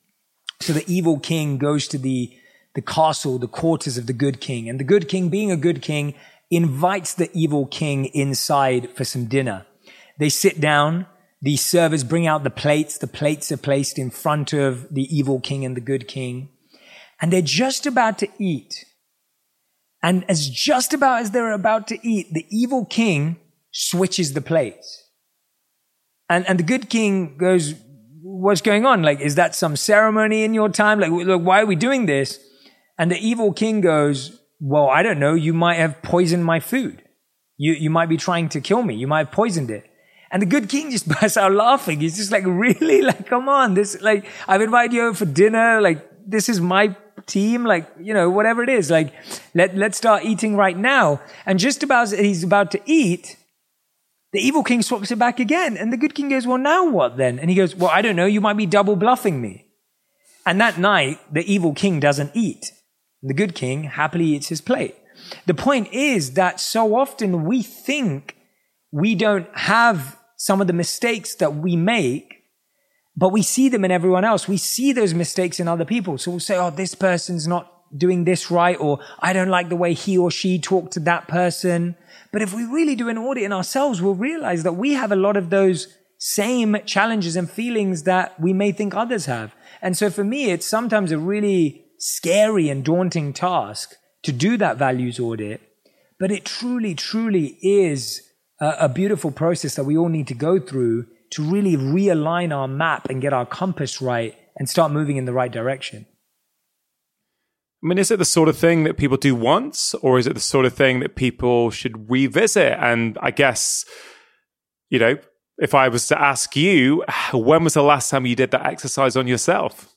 so the evil king goes to the, the castle, the quarters of the good king. And the good king, being a good king, invites the evil king inside for some dinner. They sit down. The servers bring out the plates. The plates are placed in front of the evil king and the good king. And they're just about to eat. And as just about as they're about to eat, the evil king switches the plates. And, and the good king goes, what's going on? Like, is that some ceremony in your time? Like, look, why are we doing this? And the evil king goes, well, I don't know. You might have poisoned my food. You, you might be trying to kill me. You might have poisoned it. And the good king just bursts out laughing. He's just like, really? Like, come on. This, like, I've invited you over for dinner. Like, this is my team. Like, you know, whatever it is. Like, let, let's start eating right now. And just about he's about to eat, the evil king swaps it back again. And the good king goes, well, now what then? And he goes, well, I don't know. You might be double bluffing me. And that night, the evil king doesn't eat. The good king happily eats his plate. The point is that so often we think we don't have some of the mistakes that we make but we see them in everyone else. We see those mistakes in other people. So we'll say, oh, this person's not doing this right, or I don't like the way he or she talked to that person. But if we really do an audit in ourselves, we'll realize that we have a lot of those same challenges and feelings that we may think others have. And so for me, it's sometimes a really scary and daunting task to do that values audit. But it truly, truly is a, a beautiful process that we all need to go through to really realign our map and get our compass right and start moving in the right direction. I mean, is it the sort of thing that people do once, or is it the sort of thing that people should revisit? And I guess, you know, if I was to ask you, when was the last time you did that exercise on yourself?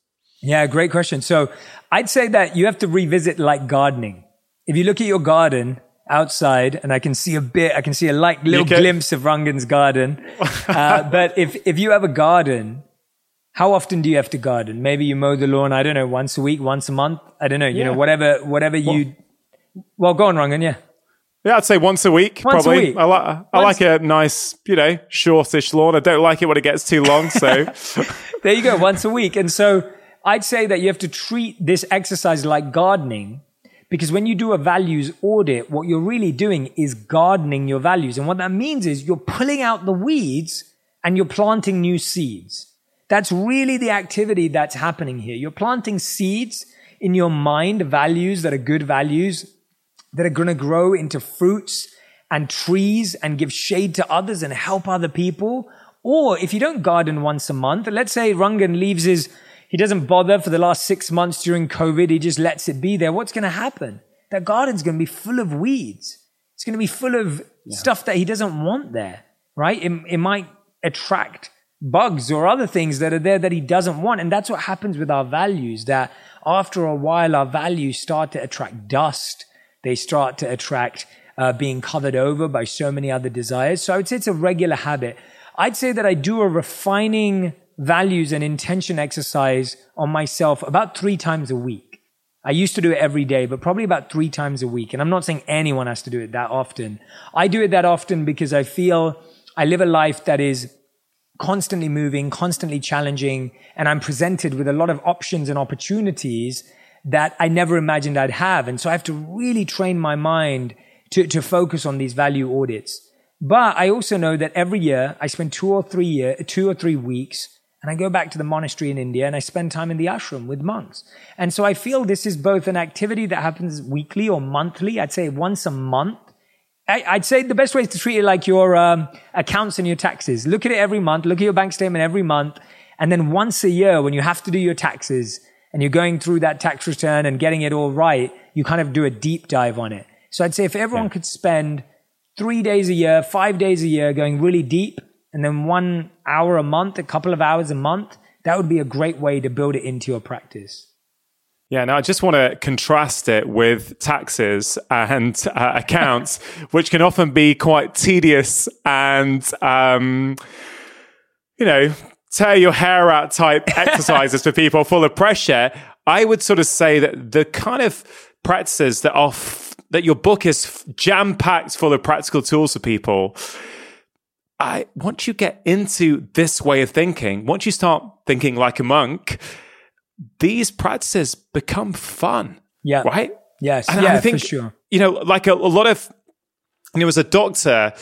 Yeah, great question. So I'd say that you have to revisit like gardening. If you look at your garden outside and I can see a bit, I can see a like little glimpse of Rangan's garden. uh, but if, if you have a garden, how often do you have to garden? Maybe you mow the lawn, I don't know, once a week, once a month. I don't know, you yeah. know, whatever, whatever you, well, go on, Rangan, yeah. Yeah, I'd say once a week, once probably. A week. I, li- I like a nice, you know, shortish lawn. I don't like it when it gets too long. So there you go, once a week. And so I'd say that you have to treat this exercise like gardening because when you do a values audit, what you're really doing is gardening your values. And what that means is you're pulling out the weeds and you're planting new seeds. That's really the activity that's happening here. You're planting seeds in your mind, values that are good values that are going to grow into fruits and trees and give shade to others and help other people. Or if you don't garden once a month, let's say Rangan leaves his, he doesn't bother for the last six months during COVID. He just lets it be there. What's going to happen? That garden's going to be full of weeds. It's going to be full of yeah. stuff that he doesn't want there, right? It, it might attract bugs or other things that are there that he doesn't want. And that's what happens with our values, that after a while, our values start to attract dust. They start to attract uh, being covered over by so many other desires. So I would say it's a regular habit. I'd say that I do a refining values and intention exercise on myself about three times a week. I used to do it every day, but probably about three times a week. And I'm not saying anyone has to do it that often. I do it that often because I feel I live a life that is constantly moving, constantly challenging, and I'm presented with a lot of options and opportunities that I never imagined I'd have. And so I have to really train my mind to, to focus on these value audits. But I also know that every year I spend two or three year, two or three weeks and I go back to the monastery in India and I spend time in the ashram with monks. And so I feel this is both an activity that happens weekly or monthly. I'd say once a month I, would say the best way is to treat it like your um, accounts and your taxes. Look at it every month. Look at your bank statement every month. And then once a year, when you have to do your taxes and you're going through that tax return and getting it all right, you kind of do a deep dive on it. So I'd say if everyone yeah. could spend three days a year, five days a year going really deep, and then one hour a month, a couple of hours a month, that would be a great way to build it into your practice. Yeah, now I just want to contrast it with taxes and uh, accounts, which can often be quite tedious and, um, you know, tear your hair out type exercises for people full of pressure. I would sort of say that the kind of practices that are f- that your book is jam packed full of practical tools for people. I once you get into this way of thinking, once you start thinking like a monk, these practices become fun. Yeah. Right? Yes. And yeah, I think, for sure. You know, like a, a lot of, you know, as a doctor,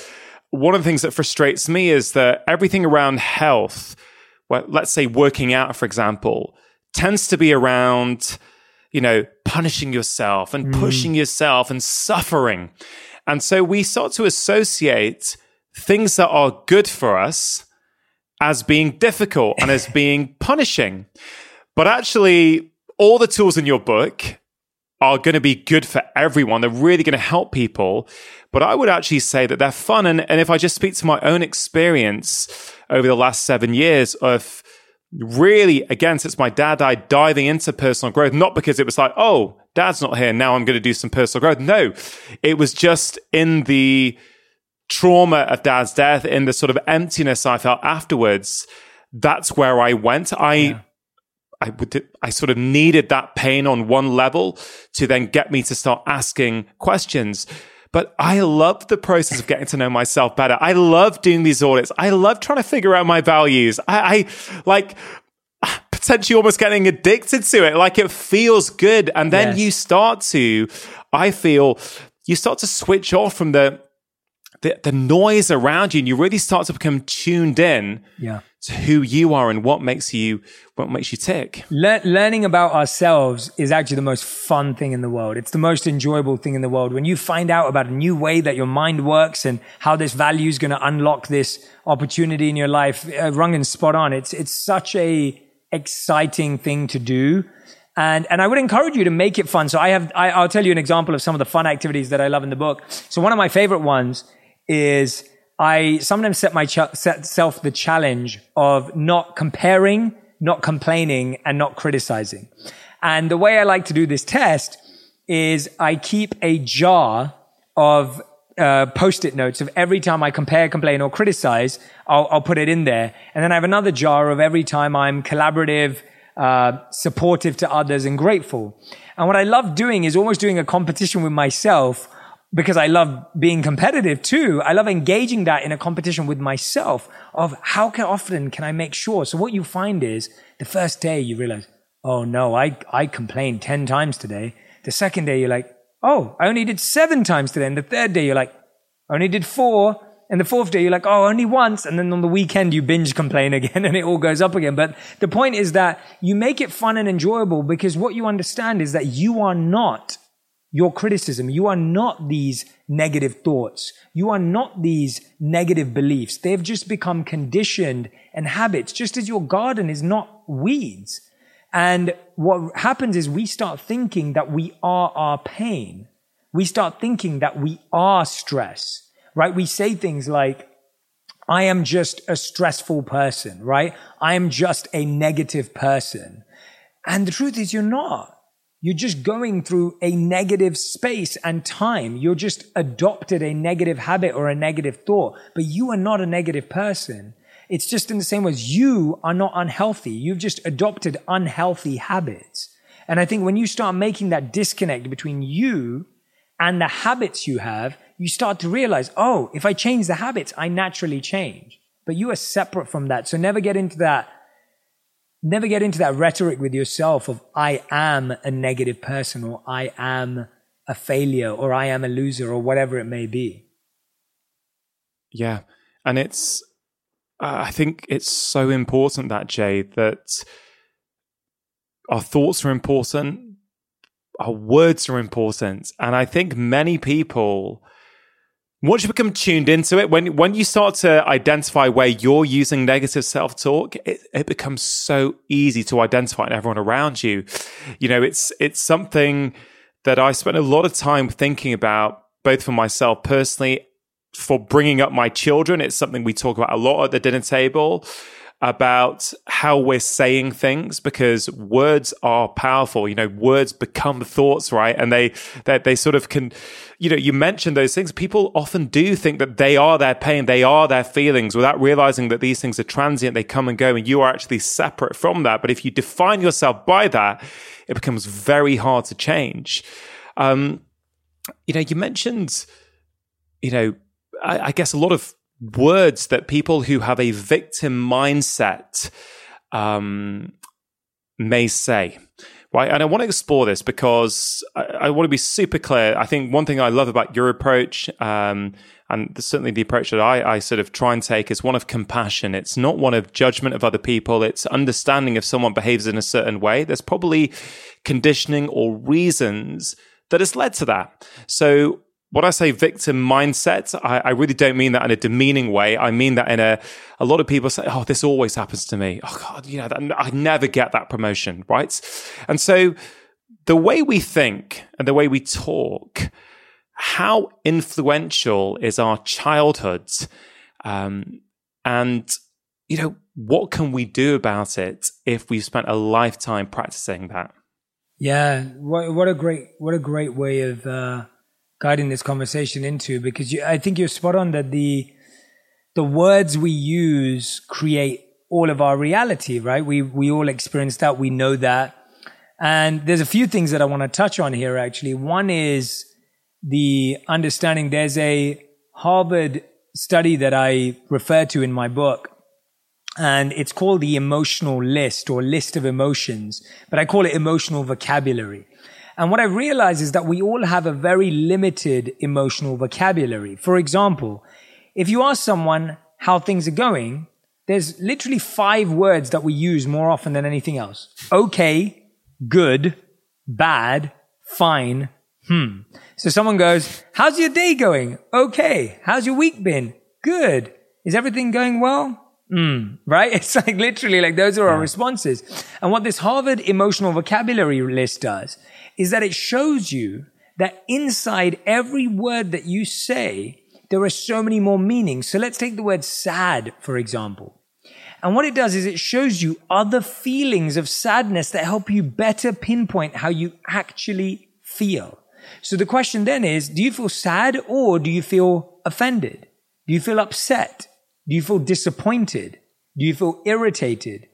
one of the things that frustrates me is that everything around health, well, let's say working out, for example, tends to be around, you know, punishing yourself and mm. pushing yourself and suffering. And so we start to associate things that are good for us as being difficult and as being punishing. But actually, all the tools in your book are going to be good for everyone. They're really going to help people. But I would actually say that they're fun. And, and if I just speak to my own experience over the last seven years of really, again, since my dad died, diving into personal growth, not because it was like, oh, dad's not here. Now I'm going to do some personal growth. No, it was just in the trauma of dad's death, in the sort of emptiness I felt afterwards. That's where I went. I, yeah I would, I sort of needed that pain on one level to then get me to start asking questions. But I love the process of getting to know myself better. I love doing these audits. I love trying to figure out my values. I, I like potentially almost getting addicted to it. Like it feels good. And then Yes. you start to, I feel, you start to switch off from the, the, the noise around you and you really start to become tuned in Yeah. To who you are and what makes you, what makes you tick. Le- learning about ourselves is actually the most fun thing in the world. It's the most enjoyable thing in the world. When you find out about a new way that your mind works and how this value is going to unlock this opportunity in your life, uh, Rangan's spot on. It's, it's such a exciting thing to do. And, and I would encourage you to make it fun. So I have, I, I'll tell you an example of some of the fun activities that I love in the book. So one of my favorite ones is I sometimes set my ch- set self the challenge of not comparing, not complaining, and not criticizing. And the way I like to do this test is I keep a jar of uh, post-it notes of every time I compare, complain, or criticize, I'll, I'll put it in there. And then I have another jar of every time I'm collaborative, uh, supportive to others, and grateful. And what I love doing is almost doing a competition with myself because I love being competitive too. I love engaging that in a competition with myself of how can, often can I make sure. So what you find is the first day you realize, oh no, I, I complained 10 times today. The second day you're like, oh, I only did seven times today. And the third day you're like, I only did four. And the fourth day you're like, oh, only once. And then on the weekend you binge complain again and it all goes up again. But the point is that you make it fun and enjoyable because what you understand is that you are not your criticism. You are not these negative thoughts. You are not these negative beliefs. They've just become conditioned and habits, just as your garden is not weeds. And what happens is we start thinking that we are our pain. We start thinking that we are stress, right? We say things like, I am just a stressful person, right? I am just a negative person. And the truth is you're not. You're just going through a negative space and time. You're just adopted a negative habit or a negative thought, but you are not a negative person. It's just in the same way as you are not unhealthy. You've just adopted unhealthy habits. And I think when you start making that disconnect between you and the habits you have, you start to realize, oh, if I change the habits, I naturally change. But you are separate from that. So never get into that never get into that rhetoric with yourself of I am a negative person or I am a failure or I am a loser or whatever it may be. Yeah. And it's, uh, I think it's so important that, Jay, that our thoughts are important, our words are important. And I think many people, once you become tuned into it, when when you start to identify where you're using negative self talk, it, it becomes so easy to identify in everyone around you. You know, it's it's something that I spent a lot of time thinking about, both for myself personally, for bringing up my children. It's something we talk about a lot at the dinner table about how we're saying things because words are powerful. You know, words become thoughts, right? And they, they, they sort of can, you know, you mentioned those things. People often do think that they are their pain, they are their feelings without realizing that these things are transient. They come and go and you are actually separate from that. But if you define yourself by that, it becomes very hard to change. Um, you know, you mentioned, you know, I, I guess a lot of words that people who have a victim mindset um, may say. Right. And I want to explore this because I, I, want to be super clear. I think one thing I love about your approach, um, and certainly the approach that I, I sort of try and take is one of compassion. It's not one of judgment of other people. It's understanding if someone behaves in a certain way. There's probably conditioning or reasons that has led to that. So when I say victim mindset, I, I, really don't mean that in a demeaning way. I mean that in a, a lot of people say, oh, this always happens to me. Oh, God, you know, that, I never get that promotion, right? And so the way we think and the way we talk, how influential is our childhood? Um, and, you know, what can we do about it if we've spent a lifetime practicing that? Yeah, what, what a great, what a great way of, uh, guiding this conversation into because you, I think you're spot on that the the words we use create all of our reality, right? We we all experience that, we know that. And there's a few things that I want to touch on here actually. One is the understanding. There's a Harvard study that I refer to in my book, and it's called the emotional list or list of emotions, but I call it emotional vocabulary. And what I realize is that we all have a very limited emotional vocabulary. For example, if you ask someone how things are going, there's literally five words that we use more often than anything else. Okay, good, bad, fine, hmm. So someone goes, how's your day going? Okay. How's your week been? Good. Is everything going well? Mm, right? It's like literally like those are our responses. And what this Harvard emotional vocabulary list does is that it shows you that inside every word that you say, there are so many more meanings. So let's take the word sad, for example. And what it does is it shows you other feelings of sadness that help you better pinpoint how you actually feel. So the question then is, do you feel sad or do you feel offended? Do you feel upset? Do you feel disappointed? Do you feel irritated?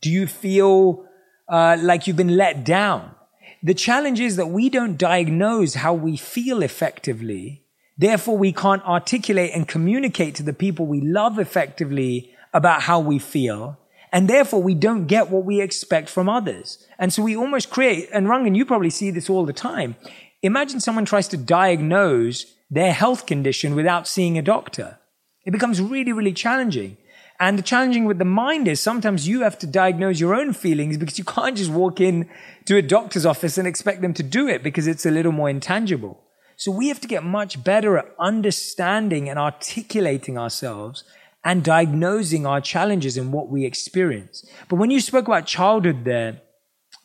Do you feel uh, like you've been let down? The challenge is that we don't diagnose how we feel effectively. Therefore, we can't articulate and communicate to the people we love effectively about how we feel. And therefore, we don't get what we expect from others. And so we almost create, and Rangan, you probably see this all the time. Imagine someone tries to diagnose their health condition without seeing a doctor. It becomes really, really challenging. And the challenging with the mind is sometimes you have to diagnose your own feelings because you can't just walk in to a doctor's office and expect them to do it because it's a little more intangible. So we have to get much better at understanding and articulating ourselves and diagnosing our challenges and what we experience. But when you spoke about childhood there,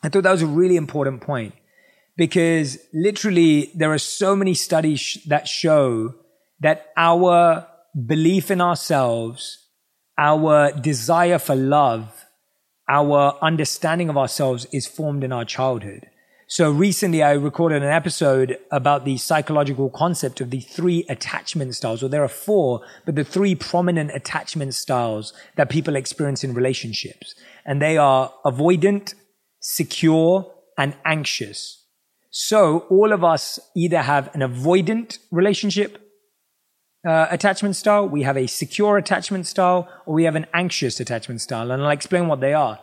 I thought that was a really important point because literally there are so many studies that show that our belief in ourselves, our desire for love, our understanding of ourselves is formed in our childhood. So recently I recorded an episode about the psychological concept of the three attachment styles, or there are four, but the three prominent attachment styles that people experience in relationships. And they are avoidant, secure, and anxious. So all of us either have an avoidant relationship uh, attachment style, we have a secure attachment style, or we have an anxious attachment style. And I'll explain what they are.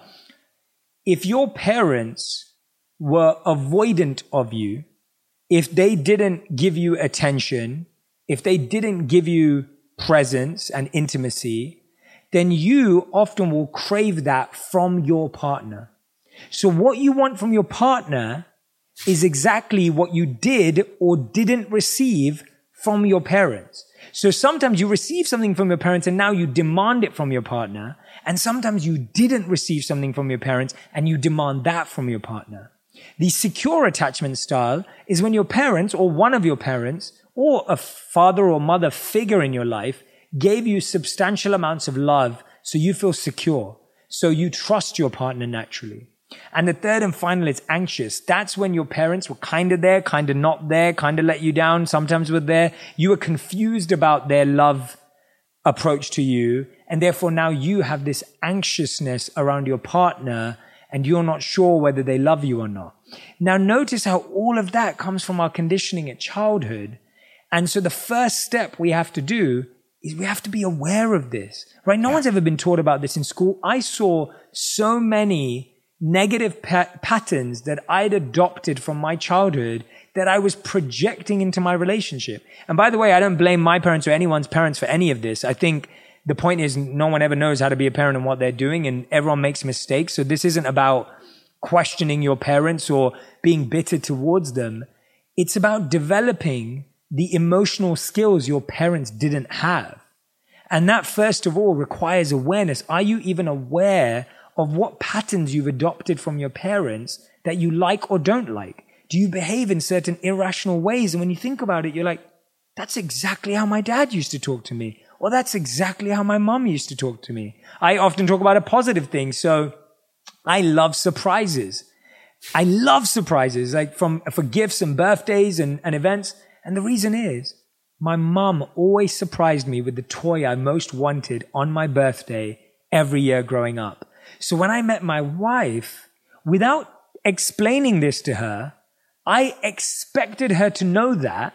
If your parents were avoidant of you, if they didn't give you attention, if they didn't give you presence and intimacy, then you often will crave that from your partner. So what you want from your partner is exactly what you did or didn't receive from your parents. So sometimes you receive something from your parents and now you demand it from your partner. And sometimes you didn't receive something from your parents and you demand that from your partner. The secure attachment style is when your parents or one of your parents or a father or mother figure in your life gave you substantial amounts of love so you feel secure. So you trust your partner naturally. And the third and final is anxious. That's when your parents were kind of there, kind of not there, kind of let you down, sometimes were there. You were confused about their love approach to you. And therefore now you have this anxiousness around your partner and you're not sure whether they love you or not. Now notice how all of that comes from our conditioning at childhood. And so the first step we have to do is we have to be aware of this, right? No yeah. one's ever been taught about this in school. I saw so many negative pa- patterns that I'd adopted from my childhood that I was projecting into my relationship. And by the way, I don't blame my parents or anyone's parents for any of this. I think the point is no one ever knows how to be a parent and what they're doing and everyone makes mistakes. So this isn't about questioning your parents or being bitter towards them. It's about developing the emotional skills your parents didn't have. And that first of all requires awareness. Are you even aware of what patterns you've adopted from your parents that you like or don't like? Do you behave in certain irrational ways? And when you think about it, you're like, that's exactly how my dad used to talk to me. Or that's exactly how my mom used to talk to me. I often talk about a positive thing. So I love surprises. I love surprises, like from, for gifts and birthdays and, and events. And the reason is my mom always surprised me with the toy I most wanted on my birthday every year growing up. So when I met my wife, without explaining this to her, I expected her to know that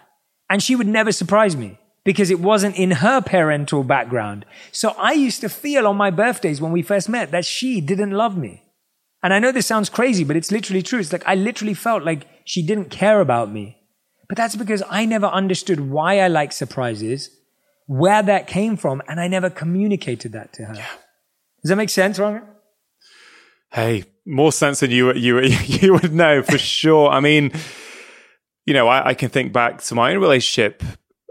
And she would never surprise me because it wasn't in her parental background. So I used to feel on my birthdays when we first met that she didn't love me. And I know this sounds crazy, but it's literally true. It's like I literally felt like she didn't care about me. But that's because I never understood why I like surprises, where that came from, and I never communicated that to her. Yeah. Does that make sense, Ron? Hey, more sense than you you you would know for sure. I mean, you know, I, I can think back to my own relationship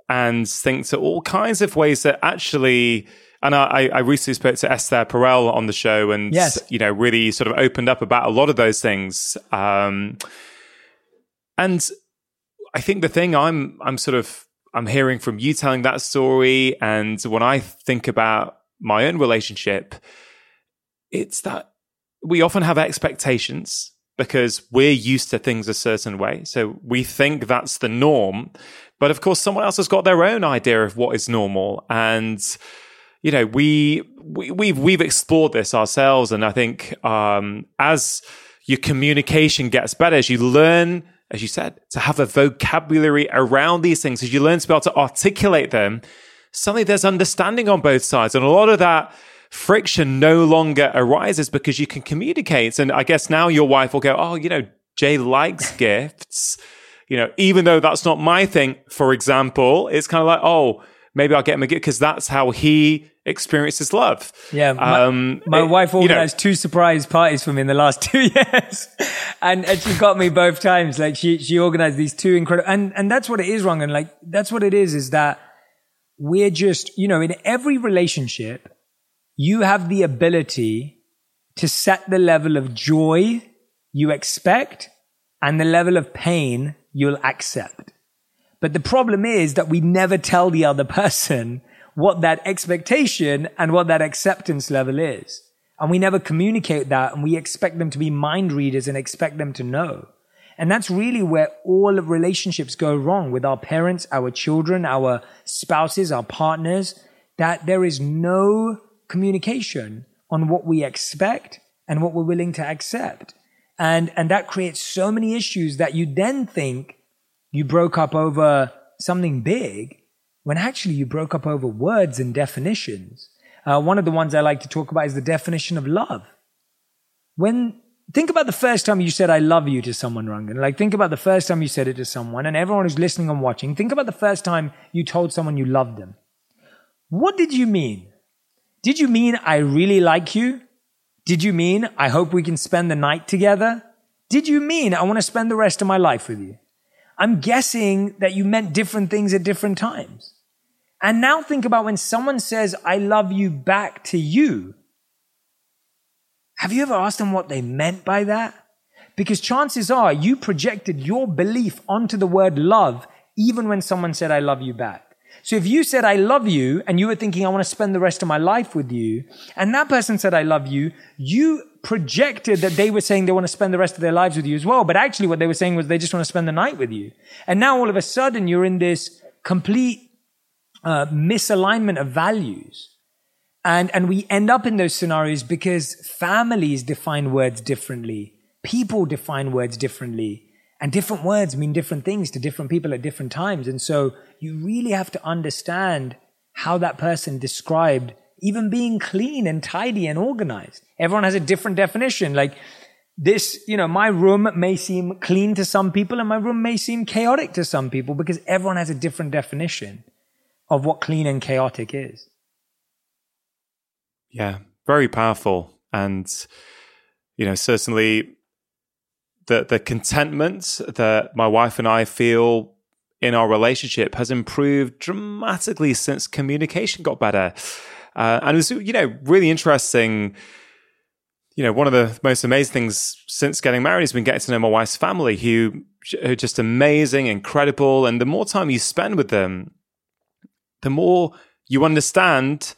and think to all kinds of ways that actually and I, I, recently spoke to Esther Perel on the show, and yes. you know, really sort of opened up about a lot of those things. Um, and I think the thing I'm I'm sort of I'm hearing from you telling that story, and when I think about my own relationship, it's that we often have expectations because we're used to things a certain way. So we think that's the norm. But of course, someone else has got their own idea of what is normal. And, you know, we, we we've, we've explored this ourselves. And I think, um, as your communication gets better, as you learn, as you said, to have a vocabulary around these things, as you learn to be able to articulate them, suddenly there's understanding on both sides. And a lot of that, friction no longer arises because you can communicate. And I guess now your wife will go, Oh, you know, Jay likes gifts. You know, even though that's not my thing, for example, it's kind of like, Oh, maybe I'll get him a gift because that's how he experiences love. Yeah. My, um, my it, wife organized you know, two surprise parties for me in the last two years. and, and she got me both times. Like she, she organized these two incredible, and, and that's what it is wrong. And like, that's what it is, is that we're just, you know, in every relationship, you have the ability to set the level of joy you expect and the level of pain you'll accept. But the problem is that we never tell the other person what that expectation and what that acceptance level is. And we never communicate that and we expect them to be mind readers and expect them to know. And that's really where all of relationships go wrong with our parents, our children, our spouses, our partners, that there is no communication on what we expect and what we're willing to accept. And, and that creates so many issues that you then think you broke up over something big when actually you broke up over words and definitions. Uh, one of the ones I like to talk about is the definition of love. When think about the first time you said I love you to someone, Rangan. Like think about the first time you said it to someone, and everyone who's listening and watching, think about the first time you told someone you loved them. What did you mean? Did you mean I really like you? Did you mean I hope we can spend the night together? Did you mean I want to spend the rest of my life with you? I'm guessing that you meant different things at different times. And now think about when someone says, I love you back to you. Have you ever asked them what they meant by that? Because chances are you projected your belief onto the word love even when someone said, I love you back. So if you said, I love you, and you were thinking, I want to spend the rest of my life with you, and that person said, I love you, you projected that they were saying they want to spend the rest of their lives with you as well. But actually what they were saying was they just want to spend the night with you. And now all of a sudden you're in this complete uh, misalignment of values. And, and we end up in those scenarios because families define words differently. People define words differently. And different words mean different things to different people at different times. And so you really have to understand how that person described even being clean and tidy and organized. Everyone has a different definition. Like this, you know, my room may seem clean to some people and my room may seem chaotic to some people because everyone has a different definition of what clean and chaotic is. Yeah, very powerful. And, you know, certainly the the contentment that my wife and I feel in our relationship has improved dramatically since communication got better. Uh, and it was, you know, really interesting. You know, one of the most amazing things since getting married has been getting to know my wife's family, who are just amazing, incredible. And the more time you spend with them, the more you understand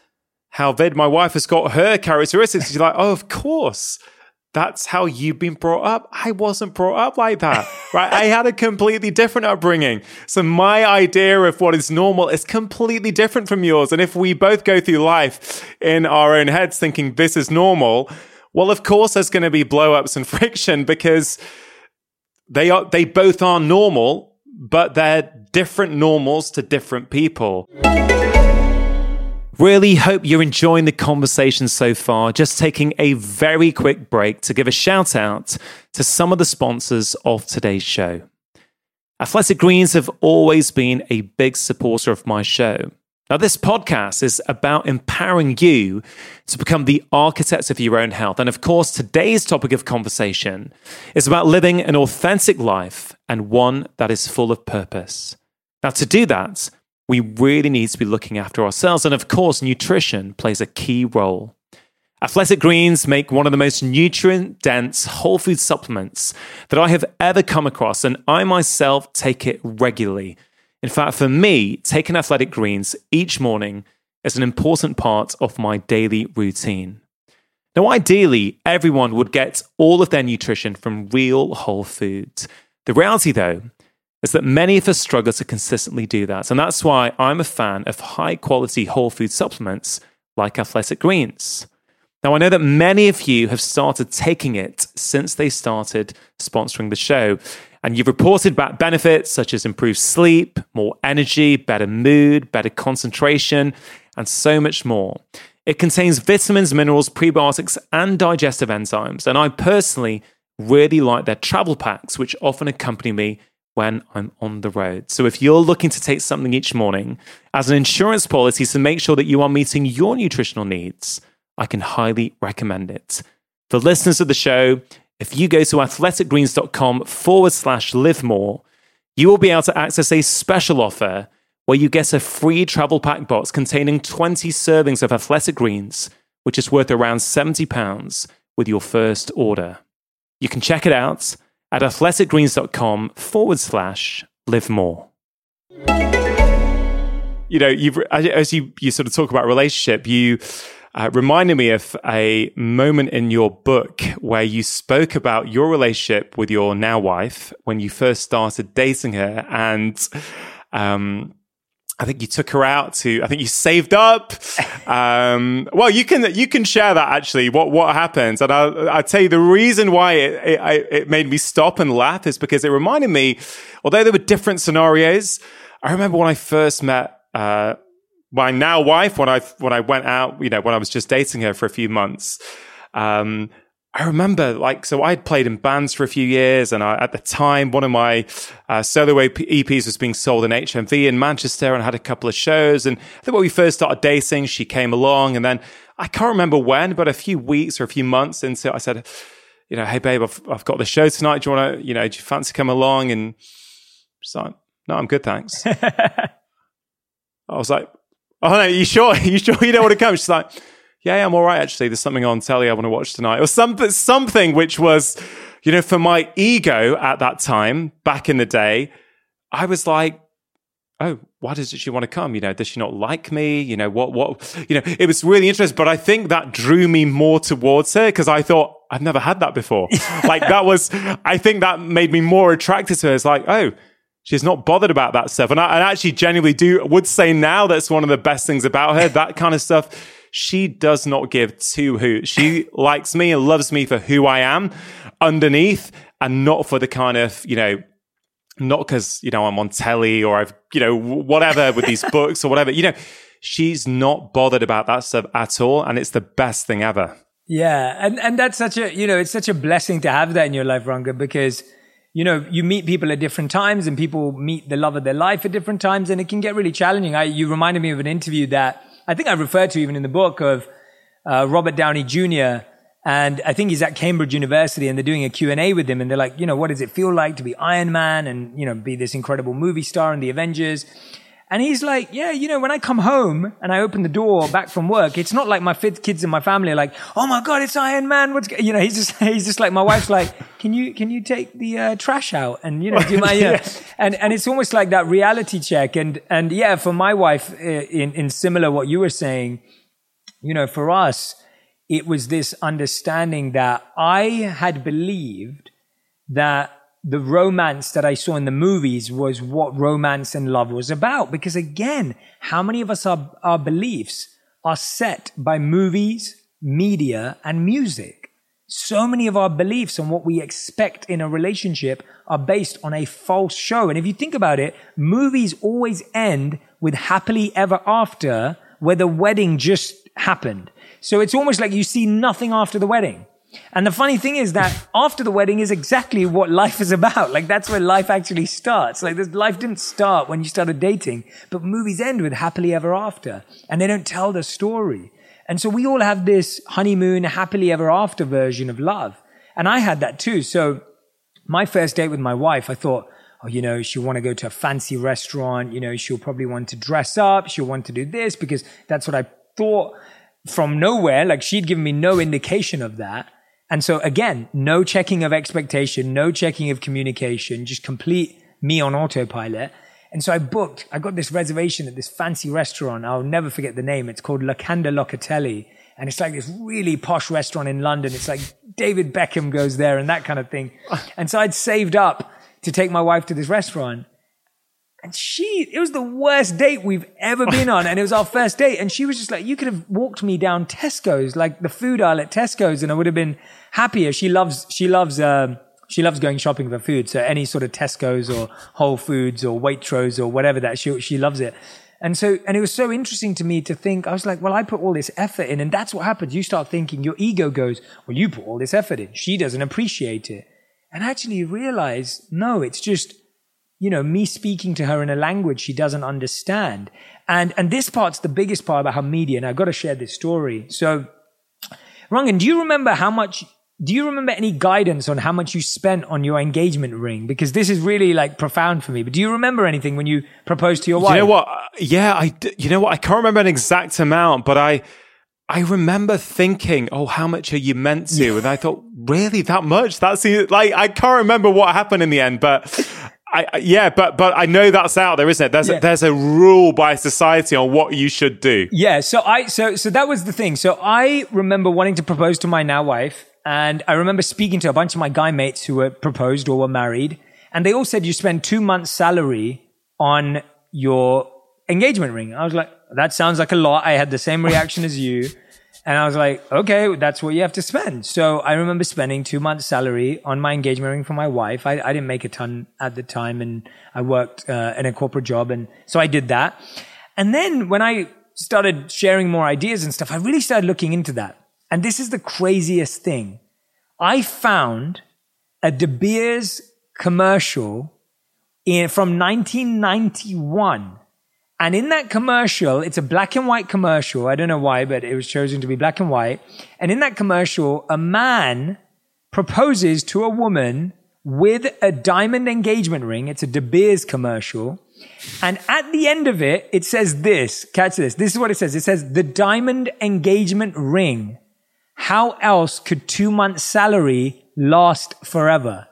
how Ved, my wife, has got her characteristics. You're like, oh, of course that's how you've been brought up. I wasn't brought up like that, right? I had a completely different upbringing. So my idea of what is normal is completely different from yours. And if we both go through life in our own heads thinking this is normal, well, of course there's going to be blow ups and friction because they are, they both are normal, but they're different normals to different people. Really hope you're enjoying the conversation so far. Just taking a very quick break to give a shout out to some of the sponsors of today's show. Athletic Greens have always been a big supporter of my show. Now, this podcast is about empowering you to become the architects of your own health. And of course, today's topic of conversation is about living an authentic life and one that is full of purpose. Now, to do that, we really need to be looking after ourselves. And of course, nutrition plays a key role. Athletic Greens make one of the most nutrient dense whole food supplements that I have ever come across, and I myself take it regularly. In fact, for me, taking Athletic Greens each morning is an important part of my daily routine. Now, ideally, everyone would get all of their nutrition from real whole foods. The reality, though, is that many of us struggle to consistently do that. And that's why I'm a fan of high quality whole food supplements like Athletic Greens. Now, I know that many of you have started taking it since they started sponsoring the show, and you've reported back benefits such as improved sleep, more energy, better mood, better concentration, and so much more. It contains vitamins, minerals, prebiotics, and digestive enzymes. And I personally really like their travel packs, which often accompany me when I'm on the road. So if you're looking to take something each morning as an insurance policy to make sure that you are meeting your nutritional needs, I can highly recommend it. For listeners of the show, if you go to athleticgreens.com forward slash live more, you will be able to access a special offer where you get a free travel pack box containing 20 servings of athletic greens, which is worth around £70 with your first order. You can check it out at athleticgreens.com forward slash live more. You know, you've, as you, you sort of talk about relationship, you uh, reminded me of a moment in your book where you spoke about your relationship with your now wife when you first started dating her. And, um, I think you took her out to. I think you saved up. Um, well, you can you can share that actually. What what happened? And I'll, I'll tell you the reason why it, it it made me stop and laugh is because it reminded me. Although there were different scenarios, I remember when I first met uh, my now wife when I when I went out. You know, when I was just dating her for a few months. Um, I remember, like, so I'd played in bands for a few years, and I, at the time, one of my uh, solo EPs was being sold in HMV in Manchester, and I had a couple of shows. And I think when we first started dating, she came along, and then I can't remember when, but a few weeks or a few months into, it, I said, you know, hey babe, I've, I've got the show tonight. Do you want to, you know, do you fancy come along? And she's like, no, I'm good, thanks. I was like, oh no, you sure? you sure you don't want to come? She's like yeah, I'm all right. Actually, there's something on telly I want to watch tonight, or something, something which was, you know, for my ego at that time, back in the day, I was like, oh, why does she want to come? You know, does she not like me? You know, what, what, you know, it was really interesting, but I think that drew me more towards her because I thought I've never had that before. like that was, I think that made me more attracted to her. It's like, oh, she's not bothered about that stuff. And I, I actually genuinely do, would say now that's one of the best things about her, that kind of stuff she does not give two hoots. She likes me and loves me for who I am underneath and not for the kind of, you know, not because, you know, I'm on telly or I've, you know, whatever with these books or whatever. You know, she's not bothered about that stuff at all. And it's the best thing ever. Yeah. And, and that's such a, you know, it's such a blessing to have that in your life, Rangan, because, you know, you meet people at different times and people meet the love of their life at different times and it can get really challenging. I, you reminded me of an interview that I think I referred to even in the book of uh, Robert Downey Jr. And I think he's at Cambridge University and they're doing a Q&A with him. And they're like, you know, what does it feel like to be Iron Man and, you know, be this incredible movie star in the Avengers? And he's like, yeah, you know, when I come home and I open the door back from work, it's not like my fifth kids in my family are like, oh my God, it's Iron Man. What's, you know, he's just, he's just like, my wife's like, can you, can you take the uh, trash out and, you know, do my, yeah. and, and it's almost like that reality check. And, and yeah, for my wife, uh, in, in similar what you were saying, you know, for us, it was this understanding that I had believed that the romance that I saw in the movies was what romance and love was about. Because again, how many of us are, our beliefs are set by movies, media, and music? So many of our beliefs and what we expect in a relationship are based on a false show. And if you think about it, movies always end with happily ever after where the wedding just happened. So it's almost like you see nothing after the wedding. And the funny thing is that after the wedding is exactly what life is about. Like that's where life actually starts. Like this life didn't start when you started dating, but movies end with happily ever after and they don't tell the story. And so we all have this honeymoon, happily ever after version of love. And I had that too. So my first date with my wife, I thought, oh, you know, she'll want to go to a fancy restaurant. You know, she'll probably want to dress up. She'll want to do this because that's what I thought from nowhere. Like she'd given me no indication of that. And so again, no checking of expectation, no checking of communication, just complete me on autopilot. And so I booked, I got this reservation at this fancy restaurant. I'll never forget the name. It's called Locanda Locatelli. And it's like this really posh restaurant in London. It's like David Beckham goes there and that kind of thing. And so I'd saved up to take my wife to this restaurant. And she, it was the worst date we've ever been on. And it was our first date. And she was just like, you could have walked me down Tesco's, like the food aisle at Tesco's, and I would have been happier. She loves, she loves, um, she loves going shopping for food. So any sort of Tesco's or Whole Foods or Waitrose or whatever that she, she loves it. And so, and it was so interesting to me to think, I was like, well, I put all this effort in. And that's what happens. You start thinking, your ego goes, well, you put all this effort in. She doesn't appreciate it. And actually realize, no, it's just, you know, me speaking to her in a language she doesn't understand. And, and this part's the biggest part about her media, and I've got to share this story. So, Rangan, do you remember how much, do you remember any guidance on how much you spent on your engagement ring? Because this is really like profound for me. But do you remember anything when you proposed to your wife? You know what? Yeah, I, you know what? I can't remember an exact amount, but I, I remember thinking, "Oh, how much are you meant to?" And I thought, "Really, that much?" That's like I can't remember what happened in the end, but I, yeah, but but I know that's out there, isn't it? There's Yeah. a, there's a rule by society on what you should do. Yeah, so I so so that was the thing. So I remember wanting to propose to my now wife, and I remember speaking to a bunch of my guy mates who were proposed or were married, and they all said you spend two months' salary on your engagement ring. I was like, that sounds like a lot. I had the same reaction as you. And I was like, okay, that's what you have to spend. So I remember spending two months' salary on my engagement ring for my wife. I, I didn't make a ton at the time, and I worked uh, in a corporate job, and so I did that. And then when I started sharing more ideas and stuff, I really started looking into that. And this is the craziest thing. I found a De Beers commercial in, from 1991. And in that commercial, it's a black and white commercial. I don't know why, but it was chosen to be black and white. And in that commercial, a man proposes to a woman with a diamond engagement ring. It's a De Beers commercial. And at the end of it, it says this. Catch this. This is what it says. It says the diamond engagement ring. How else could two months salary last forever?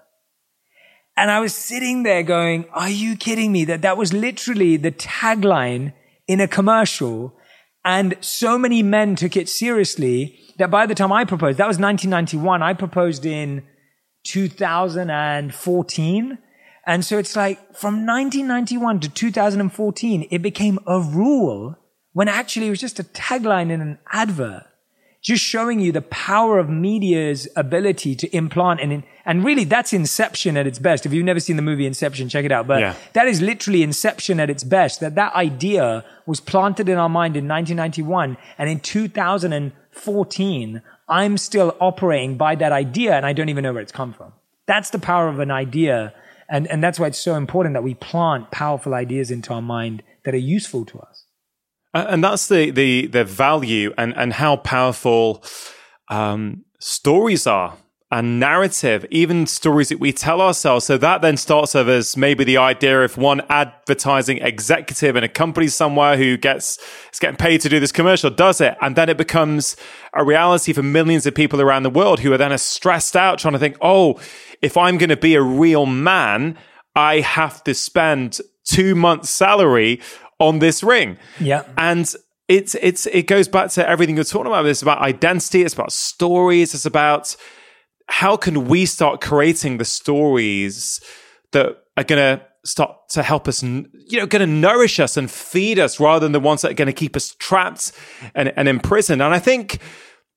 And I was sitting there going, are you kidding me? That that was literally the tagline in a commercial. And so many men took it seriously that by the time I proposed, that was 1991. I proposed in 2014. And so it's like from 1991 to 2014, it became a rule when actually it was just a tagline in an advert just showing you the power of media's ability to implant and and really that's inception at its best. If you've never seen the movie inception check it out. But Yeah. that is literally inception at its best. That that idea was planted in our mind in 1991 and in 2014 i'm still operating by that idea and i don't even know where it's come from. That's the power of an idea. And and that's why it's so important that we plant powerful ideas into our mind that are useful to us and that's the the the value and and how powerful um, stories are and narrative, even stories that we tell ourselves. So that then starts off as maybe the idea of one advertising executive in a company somewhere who gets is getting paid to do this commercial does it, and then it becomes a reality for millions of people around the world who are then stressed out trying to think, oh, if I'm going to be a real man, I have to spend two months' salary on this ring. Yeah. And it's it's it goes back to everything you're talking about. It's about identity, it's about stories, it's about how can we start creating the stories that are gonna start to help us you know gonna nourish us and feed us rather than the ones that are gonna keep us trapped and, and imprisoned. And I think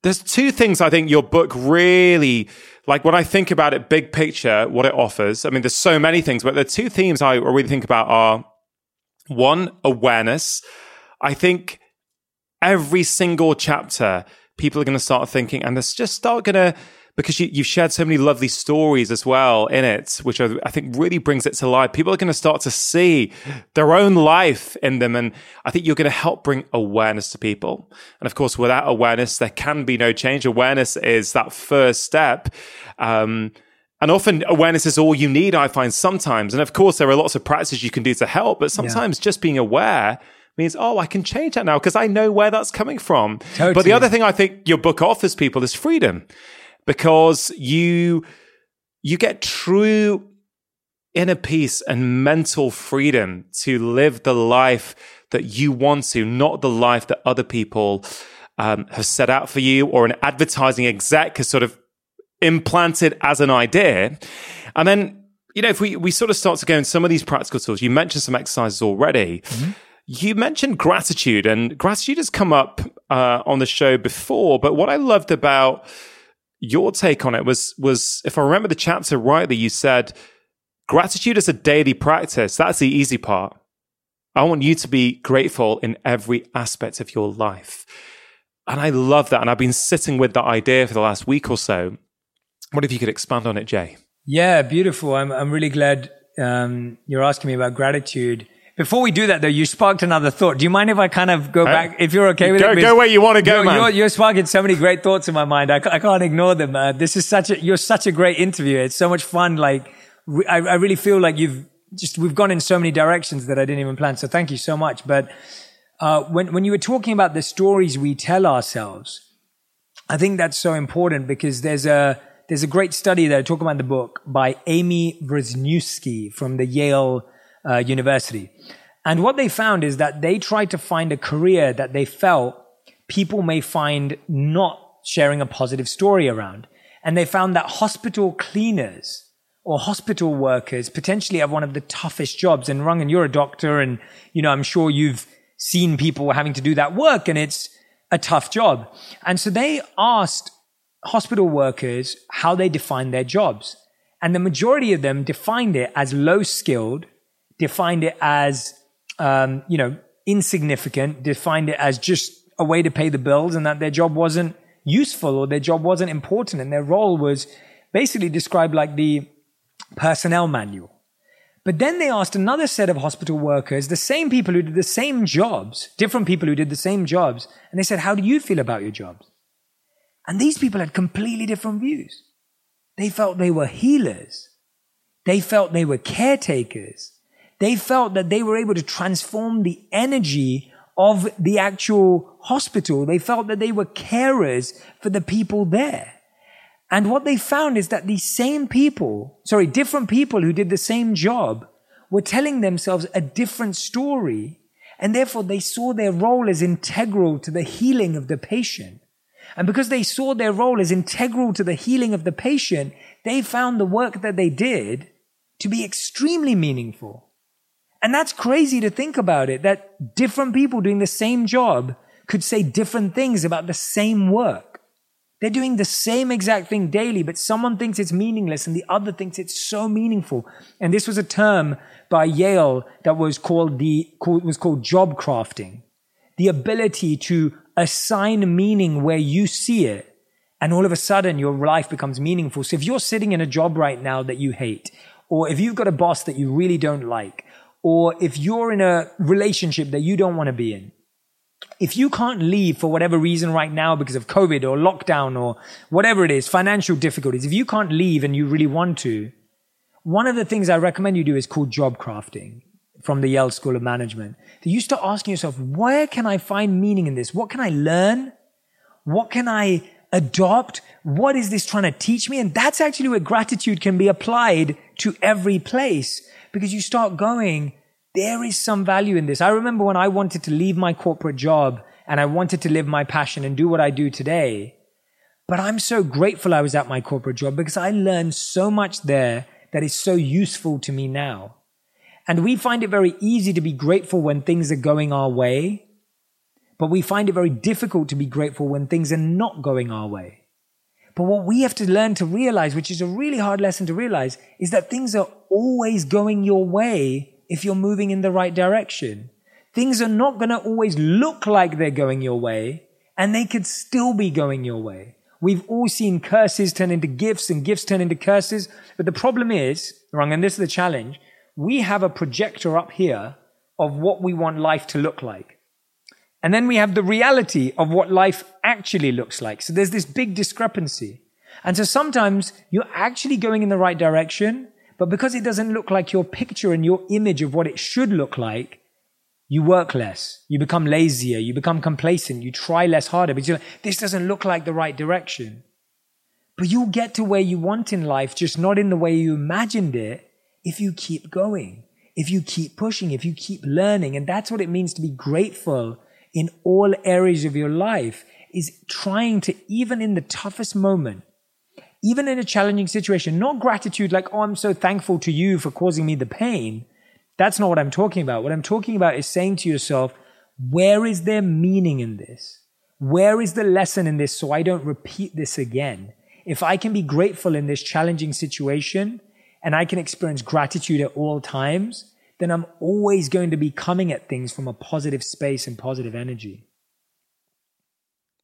there's two things I think your book really like when I think about it big picture, what it offers. I mean, there's so many things, but the two themes I really think about are one, awareness. I think every single chapter, people are going to start thinking, and they're just start going to because you, have shared so many lovely stories as well in it, which I, I think really brings it to life. People are going to start to see their own life in them. And I think you're going to help bring awareness to people. And of course, without awareness, there can be no change. Awareness is that first step. Um, and often awareness is all you need, I find sometimes. And of course, there are lots of practices you can do to help, but sometimes yeah. just being aware means, oh, I can change that now because I know where that's coming from. Totally. But the other thing I think your book offers people is freedom because you you get true inner peace and mental freedom to live the life that you want to, not the life that other people um, have set out for you or an advertising exec has sort of implanted as an idea. And then, you know, if we, we sort of start to go in some of these practical tools, you mentioned some exercises already. Mm-hmm. You mentioned gratitude, and gratitude has come up uh, on the show before. But what I loved about your take on it was was if I remember the chapter rightly, you said gratitude is a daily practice. That's the easy part. I want you to be grateful in every aspect of your life. And I love that. And I've been sitting with that idea for the last week or so. What if you could expand on it, Jay? Yeah, beautiful. I'm, I'm really glad um, you're asking me about gratitude. Before we do that, though, you sparked another thought. Do you mind if I kind of go back, if you're okay with go, it? Go where you want to go, you're, man. You're, you're, sparking so many great thoughts in my mind. I, I can't ignore them. Uh, this is such a, you're such a great interview. It's so much fun. Like, I, I really feel like you've just, we've gone in so many directions that I didn't even plan. So thank you so much. But, uh, when, when you were talking about the stories we tell ourselves, I think that's so important because there's a, there's a great study that I talk about in the book by Amy Wrzesniewski from the Yale uh, University. And what they found is that they tried to find a career that they felt people may find not sharing a positive story around. And they found that hospital cleaners or hospital workers potentially have one of the toughest jobs. And Rung, and you're a doctor and, you know, I'm sure you've seen people having to do that work and it's a tough job. And so they asked hospital workers how they define their jobs. And the majority of them defined it as low skilled, defined it as um, you know, insignificant, defined it as just a way to pay the bills and that their job wasn't useful or their job wasn't important and their role was basically described like the personnel manual. But then they asked another set of hospital workers, the same people who did the same jobs, different people who did the same jobs, and they said, How do you feel about your jobs? And these people had completely different views. They felt they were healers. They felt they were caretakers. They felt that they were able to transform the energy of the actual hospital. They felt that they were carers for the people there. And what they found is that these same people, sorry, different people who did the same job were telling themselves a different story. And therefore they saw their role as integral to the healing of the patient. And because they saw their role as integral to the healing of the patient, they found the work that they did to be extremely meaningful. And that's crazy to think about it, that different people doing the same job could say different things about the same work. They're doing the same exact thing daily, but someone thinks it's meaningless and the other thinks it's so meaningful. And this was a term by Yale that was called the, was called job crafting. The ability to assign meaning where you see it. And all of a sudden your life becomes meaningful. So if you're sitting in a job right now that you hate, or if you've got a boss that you really don't like, or if you're in a relationship that you don't want to be in, if you can't leave for whatever reason right now because of COVID or lockdown or whatever it is, financial difficulties, if you can't leave and you really want to, one of the things I recommend you do is called job crafting from the Yale School of Management. That you start asking yourself, where can I find meaning in this? What can I learn? What can I adopt? What is this trying to teach me? And that's actually where gratitude can be applied to every place because you start going, there is some value in this. I remember when I wanted to leave my corporate job and I wanted to live my passion and do what I do today. But I'm so grateful I was at my corporate job because I learned so much there that is so useful to me now. And we find it very easy to be grateful when things are going our way. but we find it very difficult to be grateful when things are not going our way. But what we have to learn to realize, which is a really hard lesson to realize, is that things are always going your way if you're moving in the right direction. Things are not going to always look like they're going your way, and they could still be going your way. We've all seen curses turn into gifts and gifts turn into curses. But the problem is, wrong, and this is the challenge, we have a projector up here of what we want life to look like. And then we have the reality of what life actually looks like. So there's this big discrepancy. And so sometimes you're actually going in the right direction, but because it doesn't look like your picture and your image of what it should look like, you work less, you become lazier, you become complacent, you try less harder because like, this doesn't look like the right direction. But you'll get to where you want in life, just not in the way you imagined it, if you keep going, if you keep pushing, if you keep learning. And that's what it means to be grateful in all areas of your life is trying to, even in the toughest moment, even in a challenging situation, not gratitude like, oh, I'm so thankful to you for causing me the pain that's not what I'm talking about. What I'm talking about is saying to yourself, where is there meaning in this? Where is the lesson in this so I don't repeat this again? If I can be grateful in this challenging situation and I can experience gratitude at all times, then I'm always going to be coming at things from a positive space and positive energy.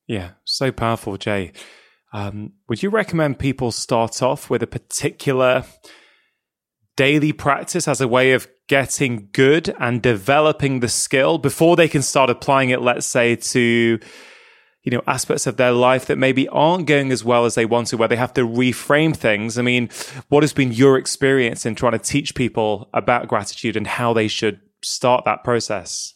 Yeah, so powerful, Jay. Um, would you recommend people start off with a particular daily practice as a way of getting good and developing the skill before they can start applying it, let's say, to you know aspects of their life that maybe aren't going as well as they want to where they have to reframe things i mean what has been your experience in trying to teach people about gratitude and how they should start that process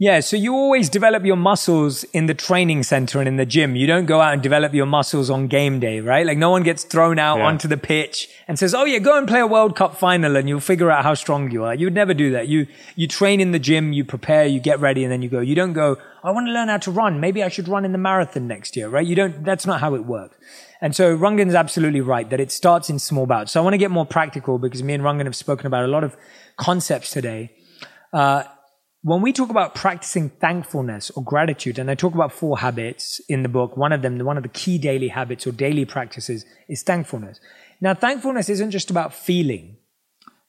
yeah, so you always develop your muscles in the training center and in the gym. You don't go out and develop your muscles on game day, right? Like no one gets thrown out yeah. onto the pitch and says, "Oh yeah, go and play a World Cup final and you'll figure out how strong you are." You would never do that. You you train in the gym, you prepare, you get ready and then you go. You don't go, "I want to learn how to run. Maybe I should run in the marathon next year." Right? You don't that's not how it works. And so Rangan's absolutely right that it starts in small bouts. So I want to get more practical because me and Rangan have spoken about a lot of concepts today. Uh, when we talk about practicing thankfulness or gratitude, and I talk about four habits in the book, one of them, one of the key daily habits or daily practices is thankfulness. Now, thankfulness isn't just about feeling.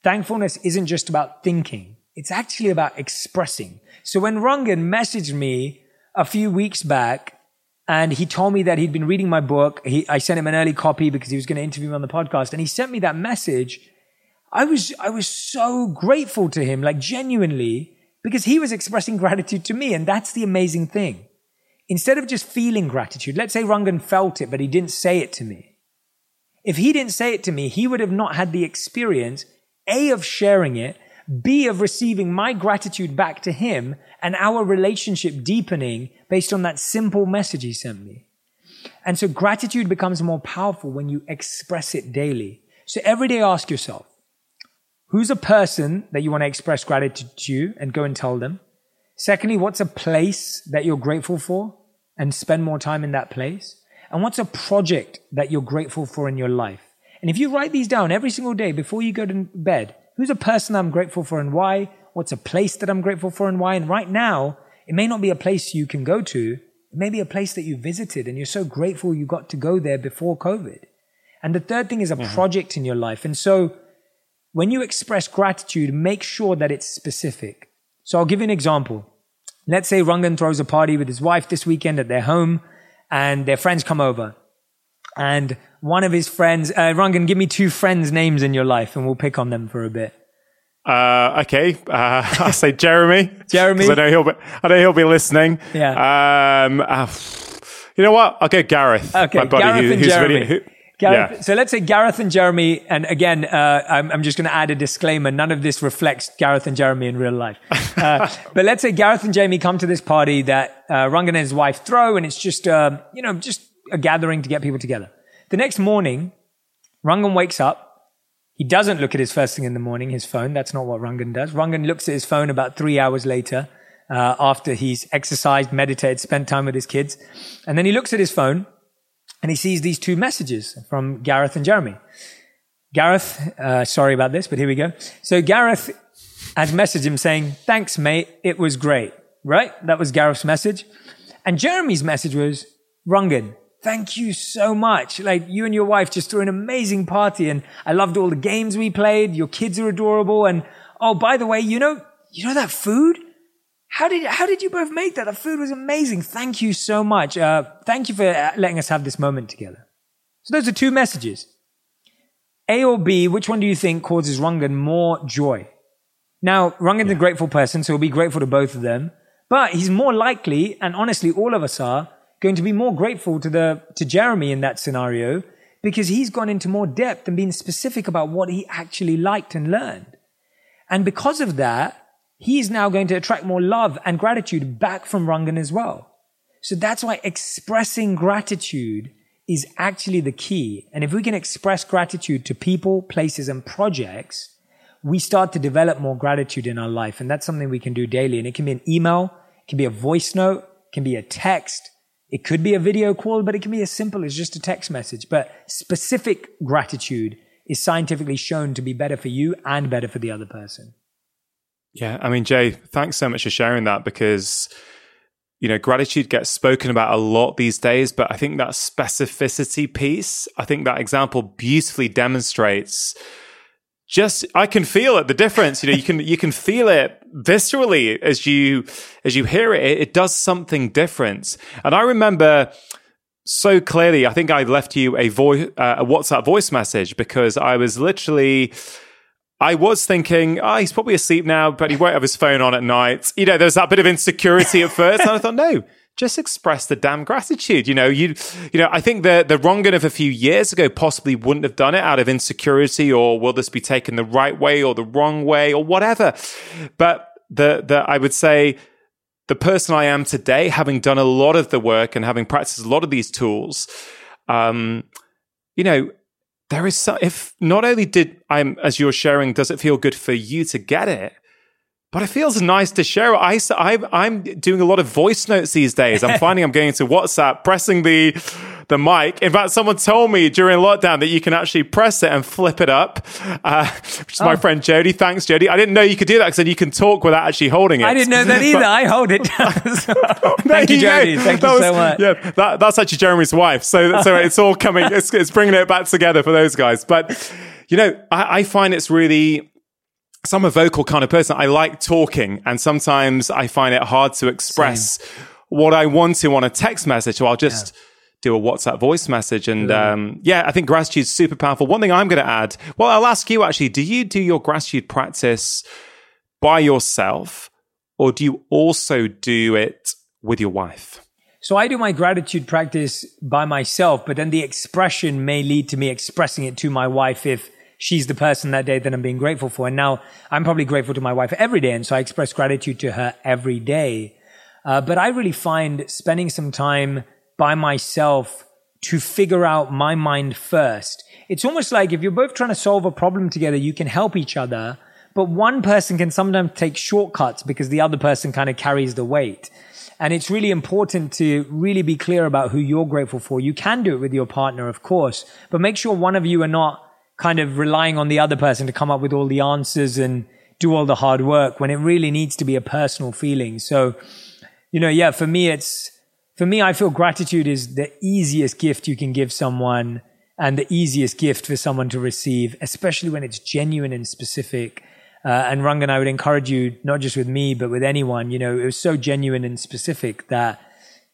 Thankfulness isn't just about thinking. It's actually about expressing. So when Rangan messaged me a few weeks back and he told me that he'd been reading my book, he, I sent him an early copy because he was going to interview me on the podcast and he sent me that message. I was, I was so grateful to him, like genuinely because he was expressing gratitude to me. And that's the amazing thing. Instead of just feeling gratitude, let's say Rangan felt it, but he didn't say it to me. If he didn't say it to me, he would have not had the experience, A, of sharing it, B, of receiving my gratitude back to him and our relationship deepening based on that simple message he sent me. And so gratitude becomes more powerful when you express it daily. So every day ask yourself, Who's a person that you want to express gratitude to and go and tell them? Secondly, what's a place that you're grateful for and spend more time in that place? And what's a project that you're grateful for in your life? And if you write these down every single day before you go to bed, who's a person I'm grateful for and why? What's a place that I'm grateful for and why? And right now, it may not be a place you can go to. It may be a place that you visited and you're so grateful you got to go there before COVID. And the third thing is a mm-hmm. project in your life. And so when you express gratitude, make sure that it's specific. So I'll give you an example. Let's say Rangan throws a party with his wife this weekend at their home and their friends come over. And one of his friends, uh, Rangan, give me two friends' names in your life and we'll pick on them for a bit. Uh, okay. Uh, I'll say Jeremy. Jeremy. I know he'll be, I know he'll be listening. Yeah. Um, uh, you know what? I'll go Gareth. Okay. Gareth who, and Jeremy. Really, who, Gareth, yeah. So let's say Gareth and Jeremy, and again, uh, I'm, I'm, just going to add a disclaimer. None of this reflects Gareth and Jeremy in real life. Uh, but let's say Gareth and Jamie come to this party that uh, Rangan and his wife throw, and it's just, uh, you know, just a gathering to get people together. The next morning, Rangan wakes up. He doesn't look at his first thing in the morning, his phone. That's not what Rangan does. Rangan looks at his phone about three hours later, uh, after he's exercised, meditated, spent time with his kids. And then he looks at his phone and he sees these two messages from Gareth and Jeremy. Gareth, uh, sorry about this, but here we go. So Gareth has messaged him saying, thanks, mate. It was great. right? That was Gareth's message. And Jeremy's message was, Rangan, thank you so much. Like you and your wife just threw an amazing party and I loved all the games we played. Your kids are adorable. And oh, by the way, you know, you know that food? How did, how did you both make that? The food was amazing. Thank you so much. Uh, thank you for uh, letting us have this moment together. So those are two messages. A or B, which one do you think causes Rangan more joy? Now, Rangan's yeah. a grateful person, so he'll be grateful to both of them. But he's more likely, and honestly, all of us are, going to be more grateful to the, to Jeremy in that scenario because he's gone into more depth and been specific about what he actually liked and learned. And because of that, he's now going to attract more love and gratitude back from Rangan as well. So that's why expressing gratitude is actually the key. And if we can express gratitude to people, places, and projects, we start to develop more gratitude in our life. And that's something we can do daily. And it can be an email, it can be a voice note, it can be a text, it could be a video call, but it can be as simple as just a text message. But specific gratitude is scientifically shown to be better for you and better for the other person. Yeah. I mean, Jay, thanks so much for sharing that because, you know, gratitude gets spoken about a lot these days, but I think that specificity piece, I think that example beautifully demonstrates just I can feel it the difference you know you can you can feel it viscerally as you as you hear it, it does something different and I remember so clearly I think I left you a voice uh, a WhatsApp voice message because I was literally I was thinking, oh, he's probably asleep now, but he won't have his phone on at night. You know, there's that bit of insecurity at first. And I thought, no, just express the damn gratitude. You know, you, you know, I think the, the Rangan of a few years ago possibly wouldn't have done it out of insecurity or will this be taken the right way or the wrong way or whatever. But the, the, I would say the person I am today, having done a lot of the work and having practiced a lot of these tools, um, you know, there is some, if not only did I'm, as you're sharing, does it feel good for you to get it? But it feels nice to share. I, I, am doing a lot of voice notes these days. I'm finding I'm going to WhatsApp, pressing the the mic. In fact, someone told me during lockdown that you can actually press it and flip it up, uh, which is oh. my friend Jody. Thanks, Jody. I didn't know you could do that because then you can talk without actually holding it. I didn't know that either. But, I hold it Thank you, Jody. Thank that you was, so much. Yeah, that, that's actually Jeremy's wife. So, so it's all coming. It's, it's bringing it back together for those guys. But you know, I, I find it's really so I'm a vocal kind of person. I like talking and sometimes I find it hard to express Same. what I want to on a text message. So I'll just yeah. do a WhatsApp voice message. And yeah. Um, yeah, I think gratitude is super powerful. One thing I'm going to add, well, I'll ask you actually, do you do your gratitude practice by yourself or do you also do it with your wife? So I do my gratitude practice by myself, but then the expression may lead to me expressing it to my wife if she's the person that day that I'm being grateful for. And now I'm probably grateful to my wife every day. And so I express gratitude to her every day. Uh, but I really find spending some time by myself to figure out my mind first. It's almost like if you're both trying to solve a problem together, you can help each other, but one person can sometimes take shortcuts because the other person kind of carries the weight. And it's really important to really be clear about who you're grateful for. You can do it with your partner, of course, but make sure one of you are not kind of relying on the other person to come up with all the answers and do all the hard work when it really needs to be a personal feeling. So, you know, yeah, for me, it's, for me, I feel gratitude is the easiest gift you can give someone and the easiest gift for someone to receive, especially when it's genuine and specific. Uh, and Rangan, I would encourage you, not just with me, but with anyone, you know, it was so genuine and specific that,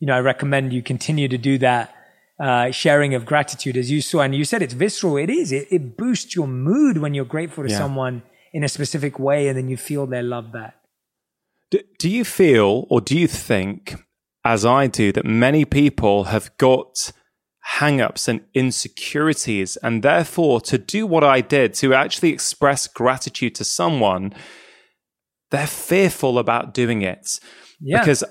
you know, I recommend you continue to do that uh, sharing of gratitude, as you saw, and you said it's visceral. It is. It, it boosts your mood when you're grateful to yeah. someone in a specific way, and then you feel their love back. Do, do you feel, or do you think, as I do, that many people have got hang-ups and insecurities, and therefore to do what I did, to actually express gratitude to someone, they're fearful about doing it. Yeah. Because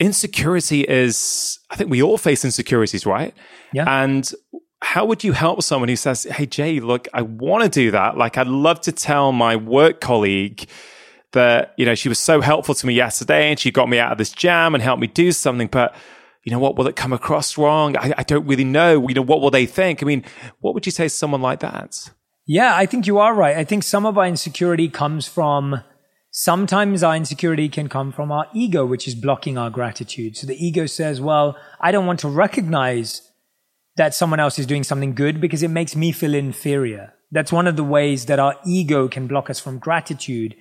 insecurity is, I think we all face insecurities, right? Yeah. And how would you help someone who says, Hey, Jay, look, I want to do that. Like, I'd love to tell my work colleague that, you know, she was so helpful to me yesterday and she got me out of this jam and helped me do something. But, you know, what will it come across wrong? I, I don't really know. You know, what will they think? I mean, what would you say to someone like that? Yeah, I think you are right. I think some of our insecurity comes from Sometimes our insecurity can come from our ego, which is blocking our gratitude. So the ego says, well, I don't want to recognize that someone else is doing something good because it makes me feel inferior. That's one of the ways that our ego can block us from gratitude.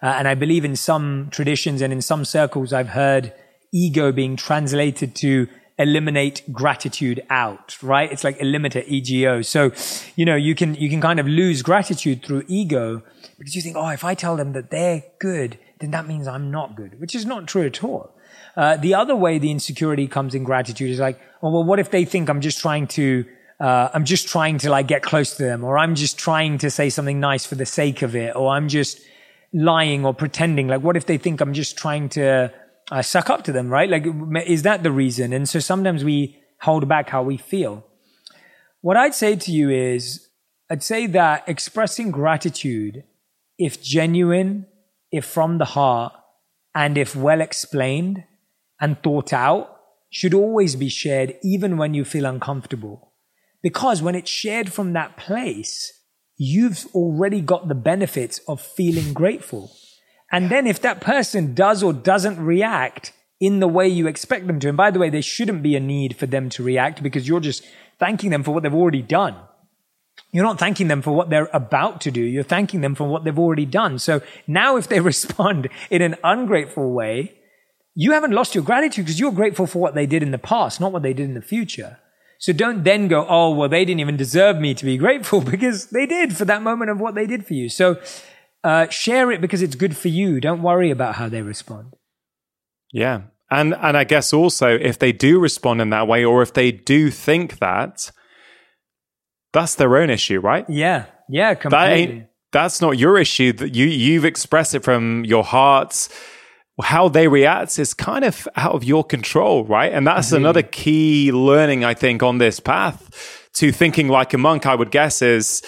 Uh, and I believe in some traditions and in some circles, I've heard ego being translated to eliminate gratitude out, right? It's like eliminate ego. So, you know, you can, you can kind of lose gratitude through ego because you think, oh, if I tell them that they're good, then that means I'm not good, which is not true at all. Uh, the other way the insecurity comes in gratitude is like, oh, well, what if they think I'm just trying to, uh, I'm just trying to like get close to them, or I'm just trying to say something nice for the sake of it, or I'm just lying or pretending. Like, what if they think I'm just trying to uh, suck up to them, right? Like, is that the reason? And so sometimes we hold back how we feel. What I'd say to you is, I'd say that expressing gratitude, if genuine, if from the heart, and if well explained and thought out, should always be shared even when you feel uncomfortable. Because when it's shared from that place, you've already got the benefits of feeling grateful. And then if that person does or doesn't react in the way you expect them to, and by the way, there shouldn't be a need for them to react because you're just thanking them for what they've already done. You're not thanking them for what they're about to do. You're thanking them for what they've already done. So now if they respond in an ungrateful way, you haven't lost your gratitude because you're grateful for what they did in the past, not what they did in the future. So don't then go, oh, well, they didn't even deserve me to be grateful because they did for that moment of what they did for you. So uh, share it because it's good for you. Don't worry about how they respond. Yeah. And and I guess also if they do respond in that way or if they do think that, that's their own issue, right? Yeah. Yeah, completely. That that's not your issue. That you you've expressed it from your heart. How they react is kind of out of your control, right? And that's mm-hmm. another key learning, I think, on this path to thinking like a monk, I would guess, is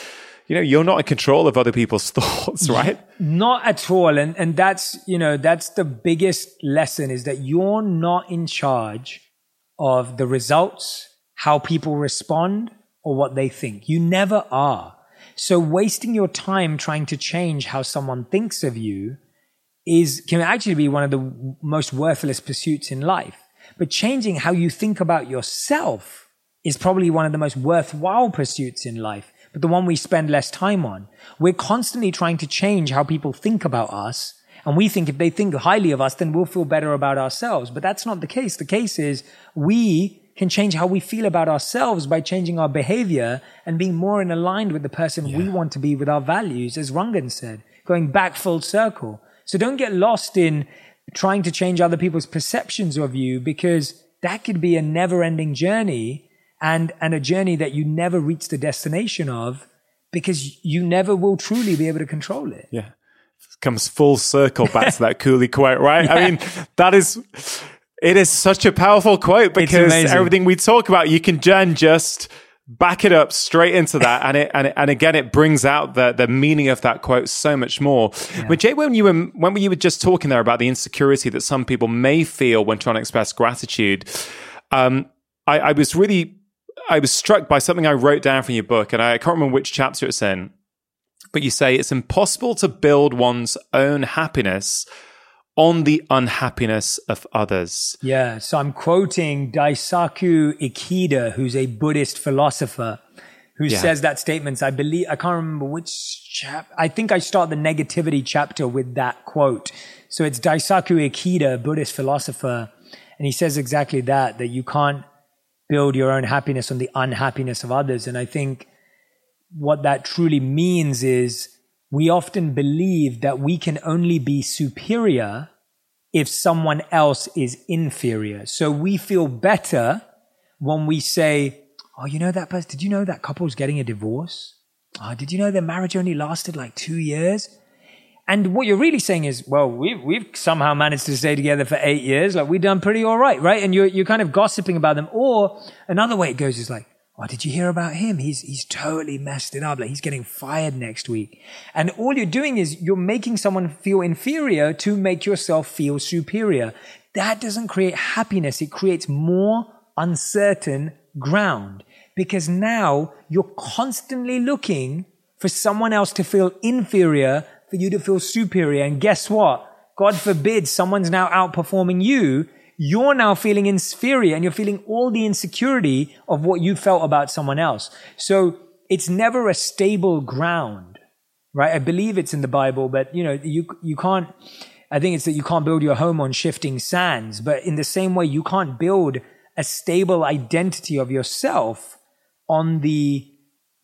you know, you're not in control of other people's thoughts, right? Not at all. And, and that's, you know, that's the biggest lesson is that you're not in charge of the results, how people respond or what they think. You never are. So wasting your time trying to change how someone thinks of you is, can actually be one of the most worthless pursuits in life. But changing how you think about yourself is probably one of the most worthwhile pursuits in life but the one we spend less time on. We're constantly trying to change how people think about us. And we think if they think highly of us, then we'll feel better about ourselves. But that's not the case. The case is we can change how we feel about ourselves by changing our behavior and being more in aligned with the person yeah. we want to be with our values, as Rangan said, going back full circle. So don't get lost in trying to change other people's perceptions of you because that could be a never ending journey and, and a journey that you never reach the destination of because you never will truly be able to control it. Yeah. Comes full circle back to that Cooley quote, right? Yeah. I mean, that is, it is such a powerful quote because everything we talk about, you can then just back it up straight into that. and it, and it, and again, it brings out the, the meaning of that quote so much more. Yeah. But Jay, when you were, when you were just talking there about the insecurity that some people may feel when trying to express gratitude, um, I, I was really I was struck by something I wrote down from your book, and I can't remember which chapter it's in, but you say it's impossible to build one's own happiness on the unhappiness of others. Yeah, so I'm quoting Daisaku Ikeda, who's a Buddhist philosopher, who yeah. says that statement. I believe I can't remember which chap. I think I start the negativity chapter with that quote. So it's Daisaku Ikeda, Buddhist philosopher, and he says exactly that: that you can't build your own happiness on the unhappiness of others. And I think what that truly means is we often believe that we can only be superior if someone else is inferior. So we feel better when we say, Oh, you know that person? Did you know that couple's getting a divorce? Oh, did you know their marriage only lasted like two years? And what you're really saying is, well, we've, we've somehow managed to stay together for eight years. Like we've done pretty all right, right? And you're, you're kind of gossiping about them. Or another way it goes is like, oh, did you hear about him? He's, he's totally messed it up. Like he's getting fired next week. And all you're doing is you're making someone feel inferior to make yourself feel superior. That doesn't create happiness. It creates more uncertain ground because now you're constantly looking for someone else to feel inferior for you to feel superior. And guess what? God forbid someone's now outperforming you. You're now feeling inferior and you're feeling all the insecurity of what you felt about someone else. So it's never a stable ground, right? I believe it's in the Bible, but you know, you, you can't, I think it's that you can't build your home on shifting sands, but in the same way, you can't build a stable identity of yourself on the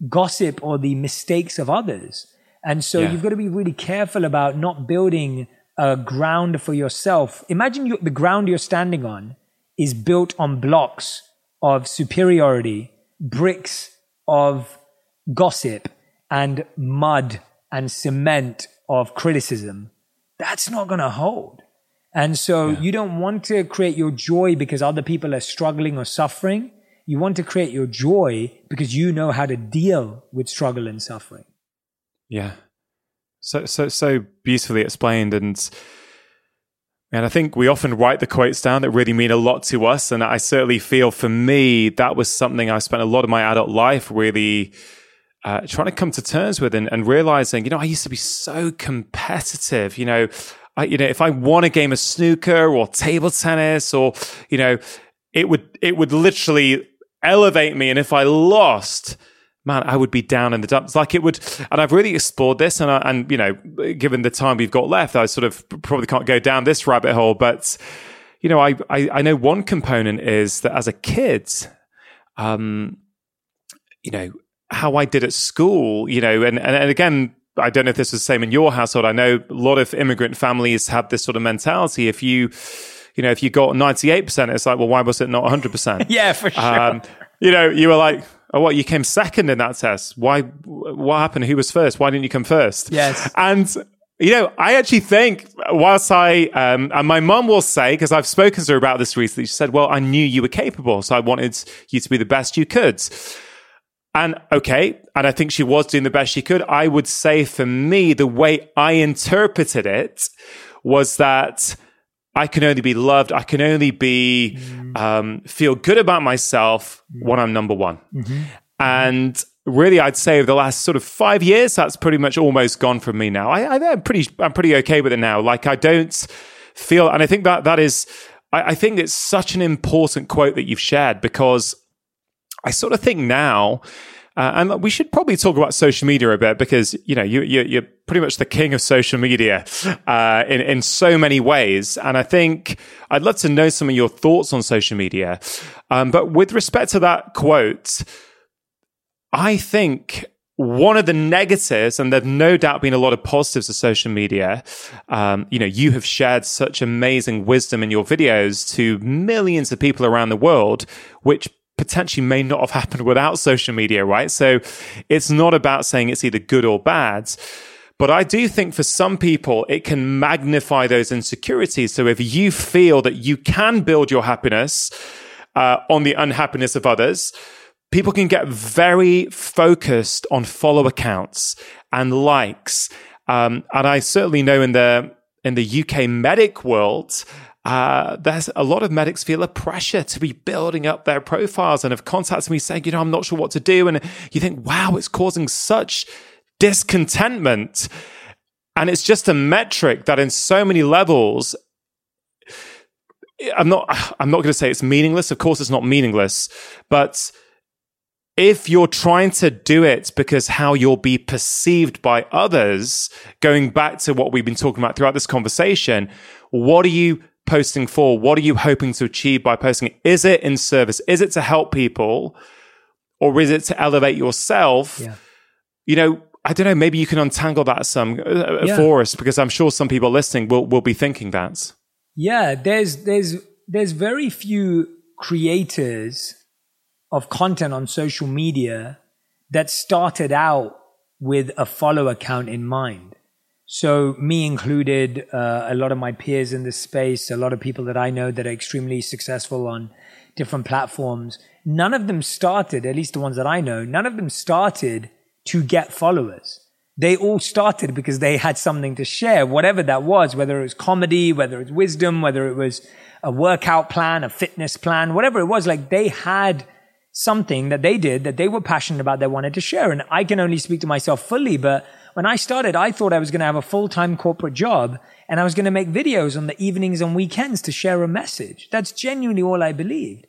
gossip or the mistakes of others. And so yeah. you've got to be really careful about not building a ground for yourself. Imagine you, the ground you're standing on is built on blocks of superiority, bricks of gossip, and mud and cement of criticism. That's not going to hold. And so yeah. you don't want to create your joy because other people are struggling or suffering. You want to create your joy because you know how to deal with struggle and suffering. Yeah. So so so beautifully explained and and I think we often write the quotes down that really mean a lot to us. And I certainly feel for me, that was something I spent a lot of my adult life really uh, trying to come to terms with and, and realizing, you know, I used to be so competitive, you know, I, you know, if I won a game of snooker or table tennis or, you know, it would, it would literally elevate me. And if I lost, man, I would be down in the dumps. Like it would, and I've really explored this. And, I, and you know, given the time we've got left, I sort of probably can't go down this rabbit hole. But you know, I I, I know one component is that as a kid, um, you know, how I did at school, you know, and and, and again. I don't know if this was the same in your household. I know a lot of immigrant families have this sort of mentality. If you, you know, if you got 98%, it's like, well, why was it not 100%? yeah, for sure. Um, you know, you were like, oh, what, you came second in that test. Why, what happened? Who was first? Why didn't you come first? Yes. And, you know, I actually think whilst I, um, and my mum will say, because I've spoken to her about this recently, she said, well, I knew you were capable. So I wanted you to be the best you could. And okay, and I think she was doing the best she could. I would say for me, the way I interpreted it was that I can only be loved. I can only be mm. um, feel good about myself mm. when I'm number one. Mm-hmm. And really, I'd say over the last sort of five years, that's pretty much almost gone from me now. I, am pretty, I'm pretty okay with it now. Like I don't feel, and I think that that is, I, I think it's such an important quote that you've shared because I sort of think now uh, and we should probably talk about social media a bit because you know you, you, are pretty much the king of social media uh, in in so many ways. And I think I'd love to know some of your thoughts on social media. Um, but with respect to that quote, I think one of the negatives, and there've no doubt been a lot of positives of social media. Um, you know, you have shared such amazing wisdom in your videos to millions of people around the world, which potentially may not have happened without social media, right? So it's not about saying it's either good or bad. But I do think for some people, it can magnify those insecurities. So if you feel that you can build your happiness uh, on the unhappiness of others, people can get very focused on follow accounts and likes. Um, and I certainly know in the in the UK medic world, uh, there's a lot of medics feel a pressure to be building up their profiles and have contacted me saying, you know, I'm not sure what to do. And you think, wow, it's causing such discontentment. And it's just a metric that in so many levels, I'm not, I'm not going to say it's meaningless. Of course, it's not meaningless, but if you're trying to do it because how you'll be perceived by others, going back to what we've been talking about throughout this conversation, what are you posting for? What are you hoping to achieve by posting it? Is it in service? Is it to help people? Or is it to elevate yourself? Yeah. You know, I don't know. Maybe you can untangle that some uh, yeah. for us because I'm sure some people listening will, will be thinking that. Yeah, there's there's there's very few creators of content on social media that started out with a follow account in mind. So, me included, uh, a lot of my peers in this space, a lot of people that I know that are extremely successful on different platforms, none of them started, at least the ones that I know, none of them started to get followers. They all started because they had something to share, whatever that was, whether it was comedy, whether it was wisdom, whether it was a workout plan, a fitness plan, whatever it was, like they had something that they did that they were passionate about, they wanted to share. And I can only speak to myself fully, but when I started, I thought I was going to have a full time corporate job and I was going to make videos on the evenings and weekends to share a message. That's genuinely all I believed.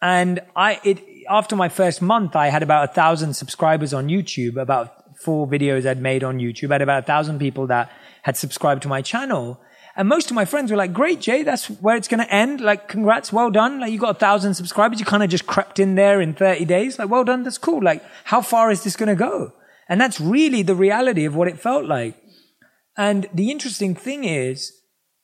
And I, it, after my first month, I had about a thousand subscribers on YouTube, about four videos I'd made on YouTube. I had about a thousand people that had subscribed to my channel. And most of my friends were like, great, Jay, that's where it's going to end. Like, congrats, well done. Like, you got a thousand subscribers. You kind of just crept in there in 30 days. Like, well done. That's cool. Like, how far is this going to go? And that's really the reality of what it felt like. And the interesting thing is,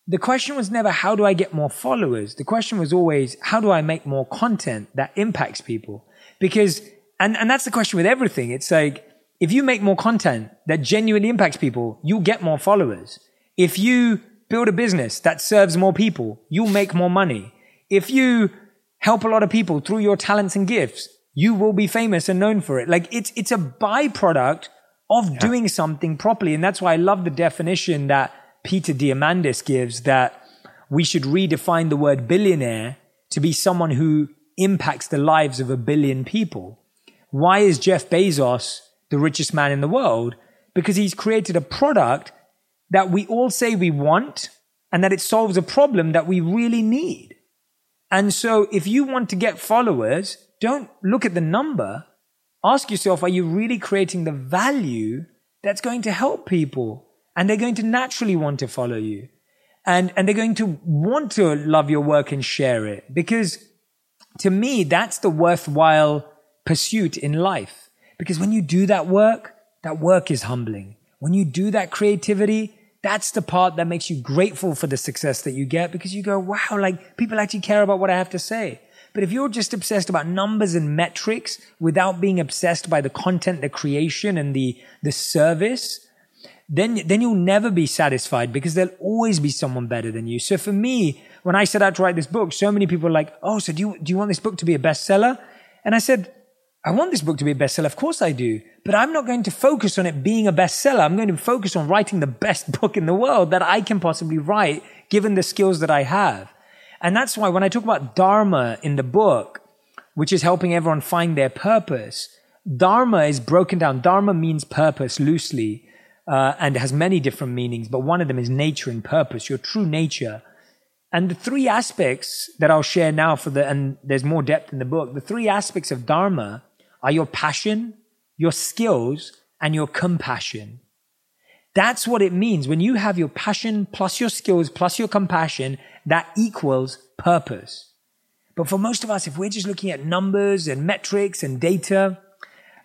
the question was never, how do I get more followers? The question was always, how do I make more content that impacts people? Because, and, and that's the question with everything. It's like, if you make more content that genuinely impacts people, you'll get more followers. If you build a business that serves more people, you'll make more money. If you help a lot of people through your talents and gifts, you will be famous and known for it. Like it's, it's a byproduct of yeah. doing something properly. And that's why I love the definition that Peter Diamandis gives that we should redefine the word billionaire to be someone who impacts the lives of a billion people. Why is Jeff Bezos the richest man in the world? Because he's created a product that we all say we want and that it solves a problem that we really need. And so if you want to get followers, don't look at the number. Ask yourself, are you really creating the value that's going to help people? And they're going to naturally want to follow you. And, and they're going to want to love your work and share it. Because to me, that's the worthwhile pursuit in life. Because when you do that work, that work is humbling. When you do that creativity, that's the part that makes you grateful for the success that you get because you go, wow, like people actually care about what I have to say. But if you're just obsessed about numbers and metrics without being obsessed by the content, the creation and the, the service, then, then you'll never be satisfied because there'll always be someone better than you. So for me, when I set out to write this book, so many people are like, Oh, so do you, do you want this book to be a bestseller? And I said, I want this book to be a bestseller. Of course I do. But I'm not going to focus on it being a bestseller. I'm going to focus on writing the best book in the world that I can possibly write given the skills that I have. And that's why when I talk about Dharma in the book, which is helping everyone find their purpose, Dharma is broken down. Dharma means purpose loosely uh, and has many different meanings, but one of them is nature and purpose, your true nature. And the three aspects that I'll share now for the, and there's more depth in the book, the three aspects of Dharma are your passion, your skills, and your compassion. That's what it means. When you have your passion plus your skills plus your compassion, that equals purpose. But for most of us, if we're just looking at numbers and metrics and data,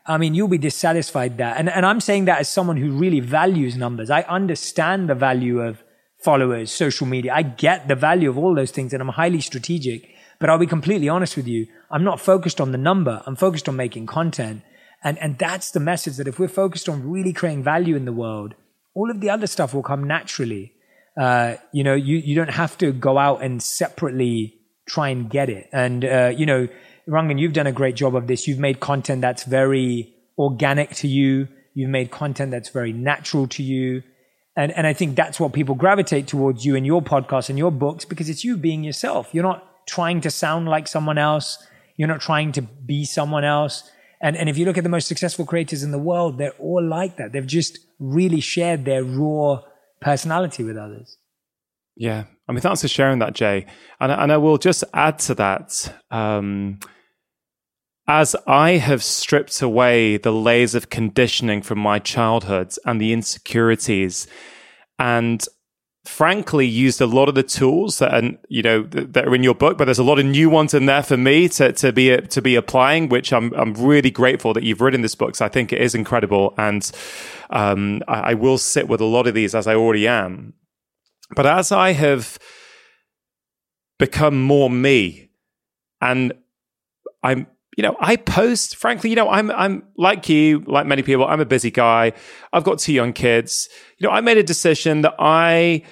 I mean, you'll be dissatisfied that. And, and I'm saying that as someone who really values numbers. I understand the value of followers, social media. I get the value of all those things and I'm highly strategic. But I'll be completely honest with you. I'm not focused on the number. I'm focused on making content. And, and that's the message that if we're focused on really creating value in the world, all of the other stuff will come naturally. Uh, you know, you, you don't have to go out and separately try and get it. And, uh, you know, Rangan, you've done a great job of this. You've made content that's very organic to you. You've made content that's very natural to you. And, and I think that's what people gravitate towards you in your podcast and your books because it's you being yourself. You're not trying to sound like someone else. You're not trying to be someone else. And, and if you look at the most successful creators in the world, they're all like that. They've just really shared their raw personality with others. Yeah. I mean, thanks for sharing that, Jay. And, and I will just add to that. Um, as I have stripped away the layers of conditioning from my childhood and the insecurities, and frankly used a lot of the tools that are you know that are in your book, but there's a lot of new ones in there for me to to be to be applying, which I'm I'm really grateful that you've written this book. So I think it is incredible, and um, I, I will sit with a lot of these as I already am. But as I have become more me, and I'm you know, I post, frankly, you know, I'm, I'm like you, like many people, I'm a busy guy. I've got two young kids. You know, I made a decision that I,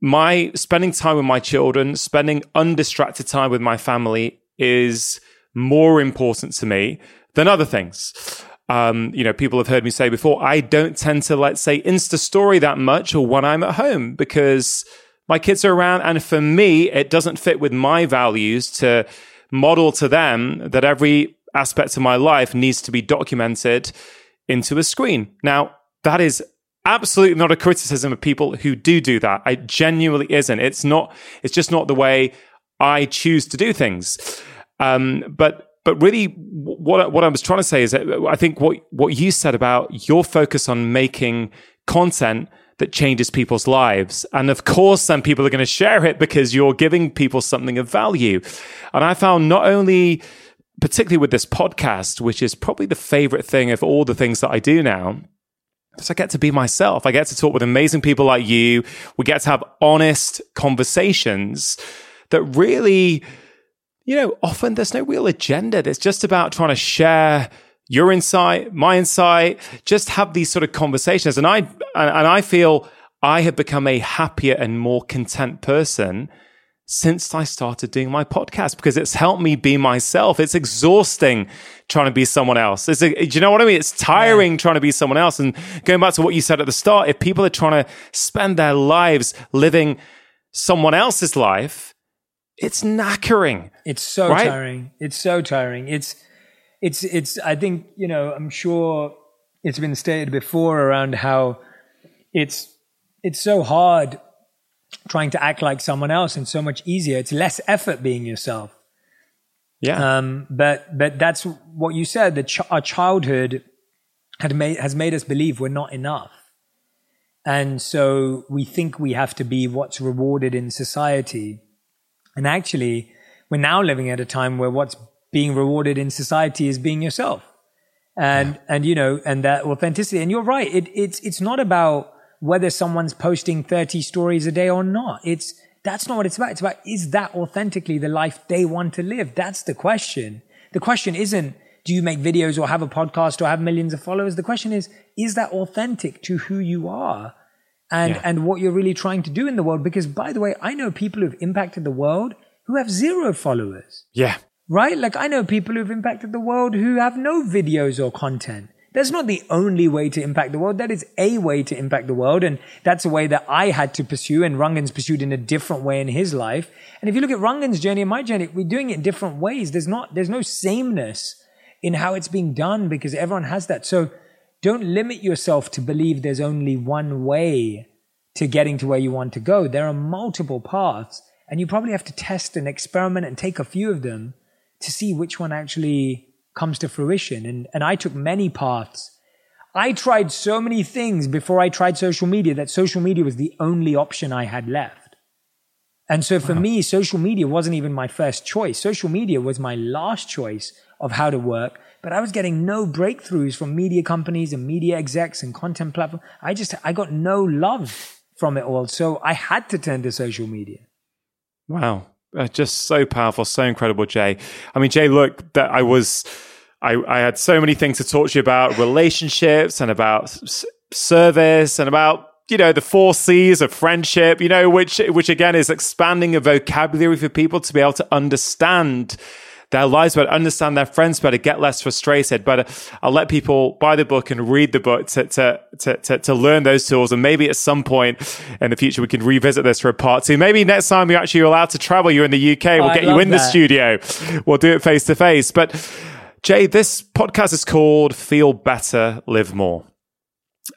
my spending time with my children, spending undistracted time with my family is more important to me than other things. Um, you know, people have heard me say before, I don't tend to, let's say, Insta story that much or when I'm at home because my kids are around. And for me, it doesn't fit with my values to, model to them that every aspect of my life needs to be documented into a screen. Now, that is absolutely not a criticism of people who do do that. It genuinely isn't. It's not. It's just not the way I choose to do things. Um, but but really, what what I was trying to say is that I think what what you said about your focus on making content that changes people's lives. And of course, then people are going to share it because you're giving people something of value. And I found not only, particularly with this podcast, which is probably the favorite thing of all the things that I do now, because I get to be myself. I get to talk with amazing people like you. We get to have honest conversations that really, you know, often there's no real agenda. It's just about trying to share your insight, my insight, just have these sort of conversations. And I, and, and I feel I have become a happier and more content person since I started doing my podcast because it's helped me be myself. It's exhausting trying to be someone else. It's a, do you know what I mean? It's tiring yeah. trying to be someone else. And going back to what you said at the start, if people are trying to spend their lives living someone else's life, it's knackering. It's so right? tiring. It's so tiring. It's it's it's I think you know I'm sure it's been stated before around how it's it's so hard trying to act like someone else and so much easier. It's less effort being yourself. Yeah. Um, but but that's what you said. That ch- our childhood had made has made us believe we're not enough, and so we think we have to be what's rewarded in society. And actually, we're now living at a time where what's being rewarded in society is being yourself. And, yeah. and, you know, and that authenticity. And you're right. It, it's, it's not about whether someone's posting 30 stories a day or not. It's, that's not what it's about. It's about, is that authentically the life they want to live? That's the question. The question isn't, do you make videos or have a podcast or have millions of followers? The question is, is that authentic to who you are and, yeah. and what you're really trying to do in the world? Because by the way, I know people who've impacted the world who have zero followers. Yeah right? Like I know people who've impacted the world who have no videos or content. That's not the only way to impact the world. That is a way to impact the world. And that's a way that I had to pursue and Rangan's pursued in a different way in his life. And if you look at Rangan's journey and my journey, we're doing it in different ways. There's not, there's no sameness in how it's being done because everyone has that. So don't limit yourself to believe there's only one way to getting to where you want to go. There are multiple paths and you probably have to test and experiment and take a few of them to see which one actually comes to fruition. And, and I took many paths. I tried so many things before I tried social media that social media was the only option I had left. And so for wow. me, social media wasn't even my first choice. Social media was my last choice of how to work. But I was getting no breakthroughs from media companies and media execs and content platforms. I just, I got no love from it all. So I had to turn to social media. Wow. Uh, just so powerful, so incredible, Jay. I mean, Jay, look, that I was, I, I had so many things to talk to you about relationships and about s- service and about you know the four C's of friendship. You know, which which again is expanding a vocabulary for people to be able to understand their lives better, understand their friends better, get less frustrated. But uh, I'll let people buy the book and read the book to, to, to, to, to learn those tools. And maybe at some point in the future, we can revisit this for a part two. Maybe next time you're actually allowed to travel, you're in the UK, we'll get you in that. the studio. We'll do it face to face. But Jay, this podcast is called Feel Better, Live More.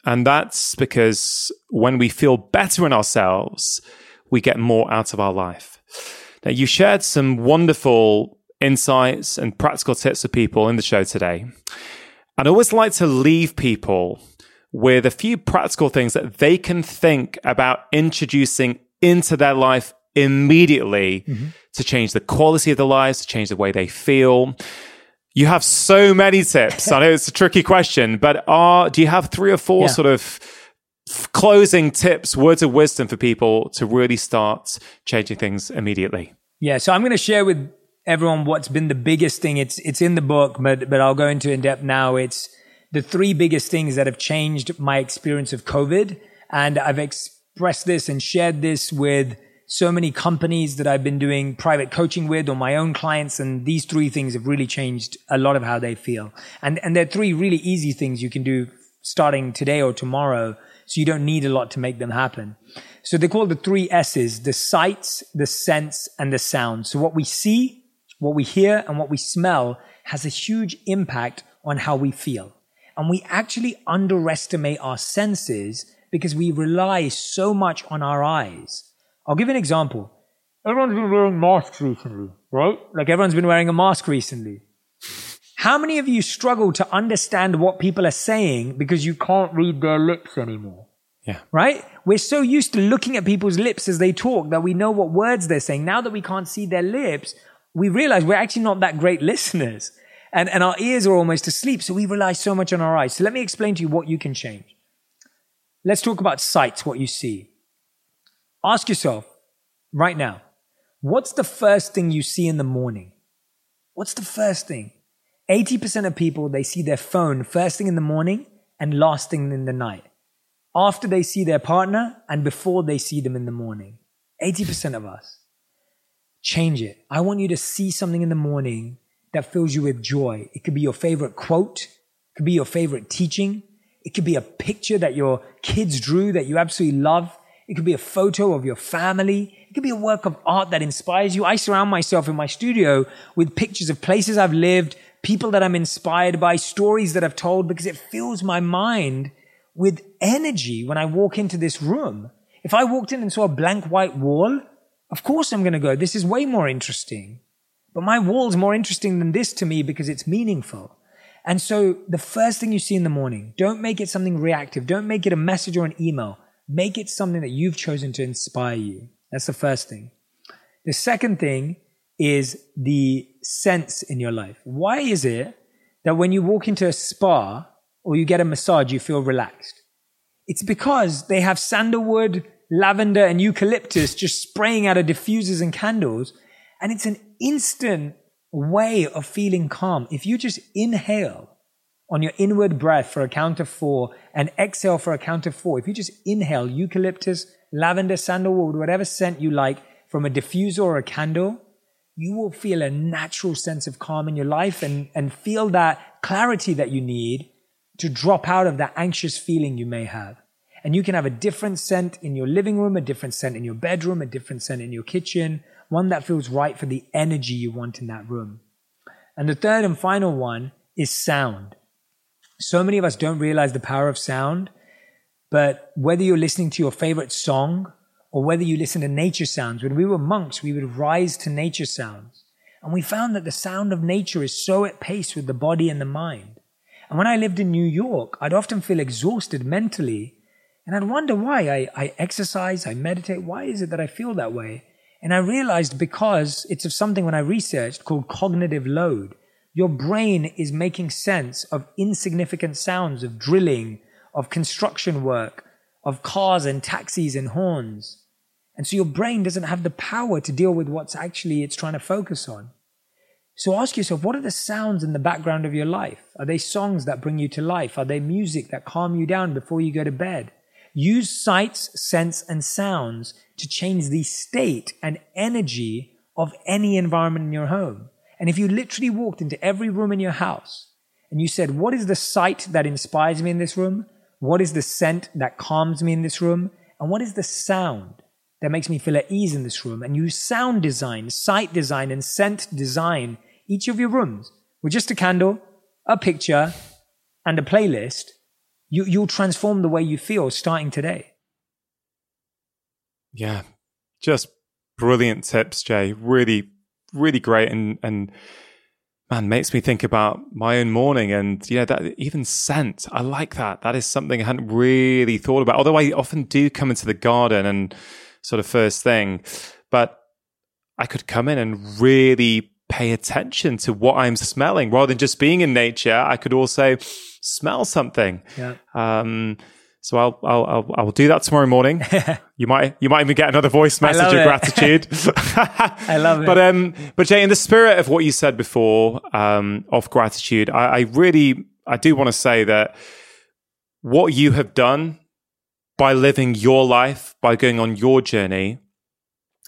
And that's because when we feel better in ourselves, we get more out of our life. Now, you shared some wonderful insights and practical tips for people in the show today. And I always like to leave people with a few practical things that they can think about introducing into their life immediately mm-hmm. to change the quality of their lives, to change the way they feel. You have so many tips. I know it's a tricky question, but are do you have three or four yeah. sort of closing tips, words of wisdom for people to really start changing things immediately? Yeah, so I'm going to share with everyone what's been the biggest thing. It's it's in the book, but but I'll go into in depth now. It's the three biggest things that have changed my experience of COVID, and I've expressed this and shared this with so many companies that I've been doing private coaching with or my own clients. And these three things have really changed a lot of how they feel. And, and they're three really easy things you can do starting today or tomorrow. So you don't need a lot to make them happen. So they call the three S's, the sights, the sense, and the sound. So what we see, what we hear and what we smell has a huge impact on how we feel. And we actually underestimate our senses because we rely so much on our eyes. I'll give you an example. Everyone's been wearing masks recently, right? Like everyone's been wearing a mask recently. How many of you struggle to understand what people are saying because you can't read their lips anymore? Yeah. Right? We're so used to looking at people's lips as they talk that we know what words they're saying. Now that we can't see their lips, we realize we're actually not that great listeners. And, and our ears are almost asleep. So we rely so much on our eyes. So let me explain to you what you can change. Let's talk about sight, what you see. Ask yourself right now, what's the first thing you see in the morning? What's the first thing? 80% of people, they see their phone first thing in the morning and last thing in the night. After they see their partner and before they see them in the morning. 80% of us. Change it. I want you to see something in the morning that fills you with joy. It could be your favorite quote. It could be your favorite teaching. It could be a picture that your kids drew that you absolutely love. It could be a photo of your family. It could be a work of art that inspires you. I surround myself in my studio with pictures of places I've lived, people that I'm inspired by, stories that I've told, because it fills my mind with energy when I walk into this room. If I walked in and saw a blank white wall, of course I'm going to go, this is way more interesting. But my wall's more interesting than this to me because it's meaningful. And so the first thing you see in the morning, don't make it something reactive. Don't make it a message or an email. Make it something that you've chosen to inspire you. That's the first thing. The second thing is the sense in your life. Why is it that when you walk into a spa or you get a massage, you feel relaxed? It's because they have sandalwood, lavender, and eucalyptus just spraying out of diffusers and candles. And it's an instant way of feeling calm. If you just inhale on your inward breath for a count of four and exhale for a count of four, if you just inhale eucalyptus, lavender, sandalwood, whatever scent you like from a diffuser or a candle, you will feel a natural sense of calm in your life and, and feel that clarity that you need to drop out of that anxious feeling you may have. And you can have a different scent in your living room, a different scent in your bedroom, a different scent in your kitchen, one that feels right for the energy you want in that room. And the third and final one is sound. So many of us don't realize the power of sound, but whether you're listening to your favorite song or whether you listen to nature sounds. When we were monks, we would rise to nature sounds. And we found that the sound of nature is so at pace with the body and the mind. And when I lived in New York, I'd often feel exhausted mentally. And I'd wonder why. I, I exercise, I meditate. Why is it that I feel that way? And I realized because it's of something when I researched called cognitive load. Your brain is making sense of insignificant sounds of drilling, of construction work, of cars and taxis and horns. And so your brain doesn't have the power to deal with what's actually it's trying to focus on. So ask yourself, what are the sounds in the background of your life? Are they songs that bring you to life? Are they music that calm you down before you go to bed? Use sights, scents, and sounds to change the state and energy of any environment in your home. And if you literally walked into every room in your house and you said, what is the sight that inspires me in this room? What is the scent that calms me in this room? And what is the sound that makes me feel at ease in this room and use sound design, sight design, and scent design each of your rooms with just a candle, a picture, and a playlist, you, you'll transform the way you feel starting today. Yeah, just brilliant tips, Jay. Really, really great. And, and man, makes me think about my own morning and, you know, that even scent. I like that. That is something I hadn't really thought about. Although I often do come into the garden and, sort of first thing. But I could come in and really pay attention to what I'm smelling rather than just being in nature. I could also smell something. Yeah. Um, so I'll, I'll, I'll, I'll do that tomorrow morning. you might, you might even get another voice message of gratitude. I love it. But, um, but Jay, in the spirit of what you said before, um, of gratitude, I, I really, I do want to say that what you have done by living your life, by going on your journey,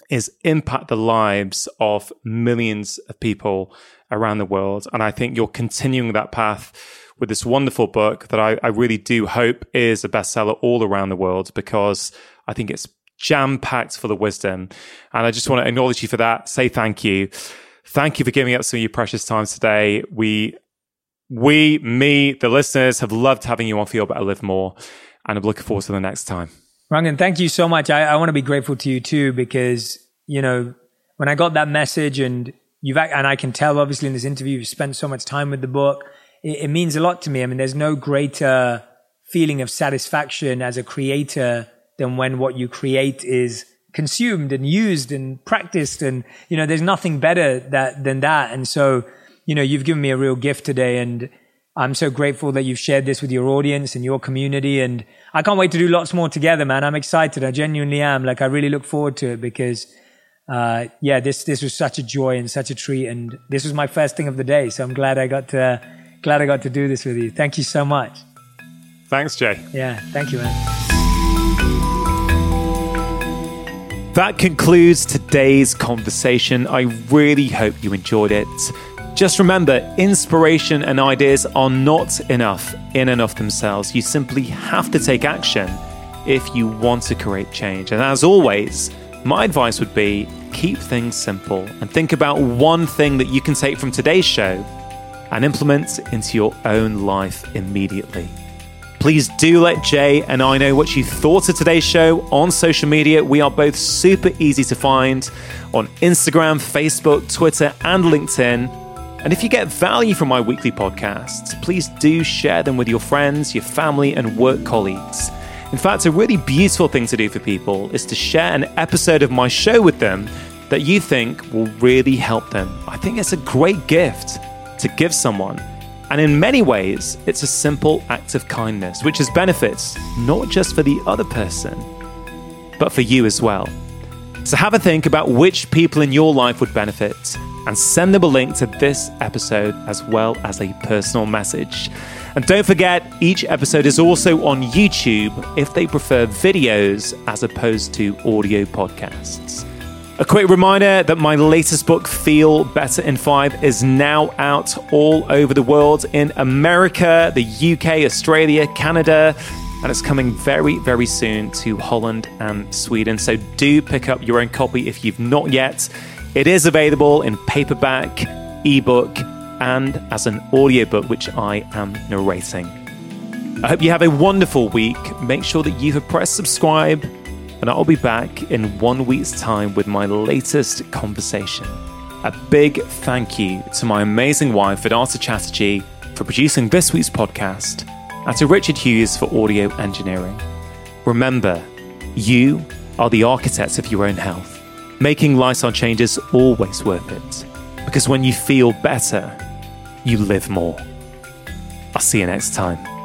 is impact the lives of millions of people around the world. And I think you're continuing that path with this wonderful book that I, I really do hope is a bestseller all around the world because I think it's jam packed full of wisdom. And I just want to acknowledge you for that, say thank you. Thank you for giving up some of your precious time today. We We, me, the listeners have loved having you on Feel Better, Live More, and I'm looking forward to the next time. Rangan, thank you so much. I, I want to be grateful to you too, because, you know, when I got that message and you've, and I can tell obviously in this interview, you've spent so much time with the book. It, it means a lot to me. I mean, there's no greater feeling of satisfaction as a creator than when what you create is consumed and used and practiced. And, you know, there's nothing better that, than that. And so, you know, you've given me a real gift today. And I'm so grateful that you've shared this with your audience and your community. And I can't wait to do lots more together, man. I'm excited. I genuinely am. Like, I really look forward to it because, uh, yeah, this, this was such a joy and such a treat. And this was my first thing of the day. So I'm glad I got to, glad I got to do this with you. Thank you so much. Thanks, Jay. Yeah. Thank you, man. That concludes today's conversation. I really hope you enjoyed it. Just remember, inspiration and ideas are not enough in and of themselves. You simply have to take action if you want to create change. And as always, my advice would be keep things simple and think about one thing that you can take from today's show and implement into your own life immediately. Please do let Jay and I know what you thought of today's show on social media. We are both super easy to find on Instagram, Facebook, Twitter, and LinkedIn. And if you get value from my weekly podcasts, please do share them with your friends, your family, and work colleagues. In fact, a really beautiful thing to do for people is to share an episode of my show with them that you think will really help them. I think it's a great gift to give someone. And in many ways, it's a simple act of kindness, which has benefits not just for the other person, but for you as well. So have a think about which people in your life would benefit and send them a link to this episode as well as a personal message. And don't forget, each episode is also on YouTube if they prefer videos as opposed to audio podcasts. A quick reminder that my latest book, Feel Better in Five, is now out all over the world in America, the UK, Australia, Canada, and it's coming very, very soon to Holland and Sweden. So do pick up your own copy if you've not yet. It is available in paperback, ebook, and as an audiobook, which I am narrating. I hope you have a wonderful week. Make sure that you have pressed subscribe, and I'll be back in one week's time with my latest conversation. A big thank you to my amazing wife, Vedanta Chatterjee, for producing this week's podcast, and to Richard Hughes for audio engineering. Remember, you are the architects of your own health making lifestyle changes always worth it. Because when you feel better, you live more. I'll see you next time.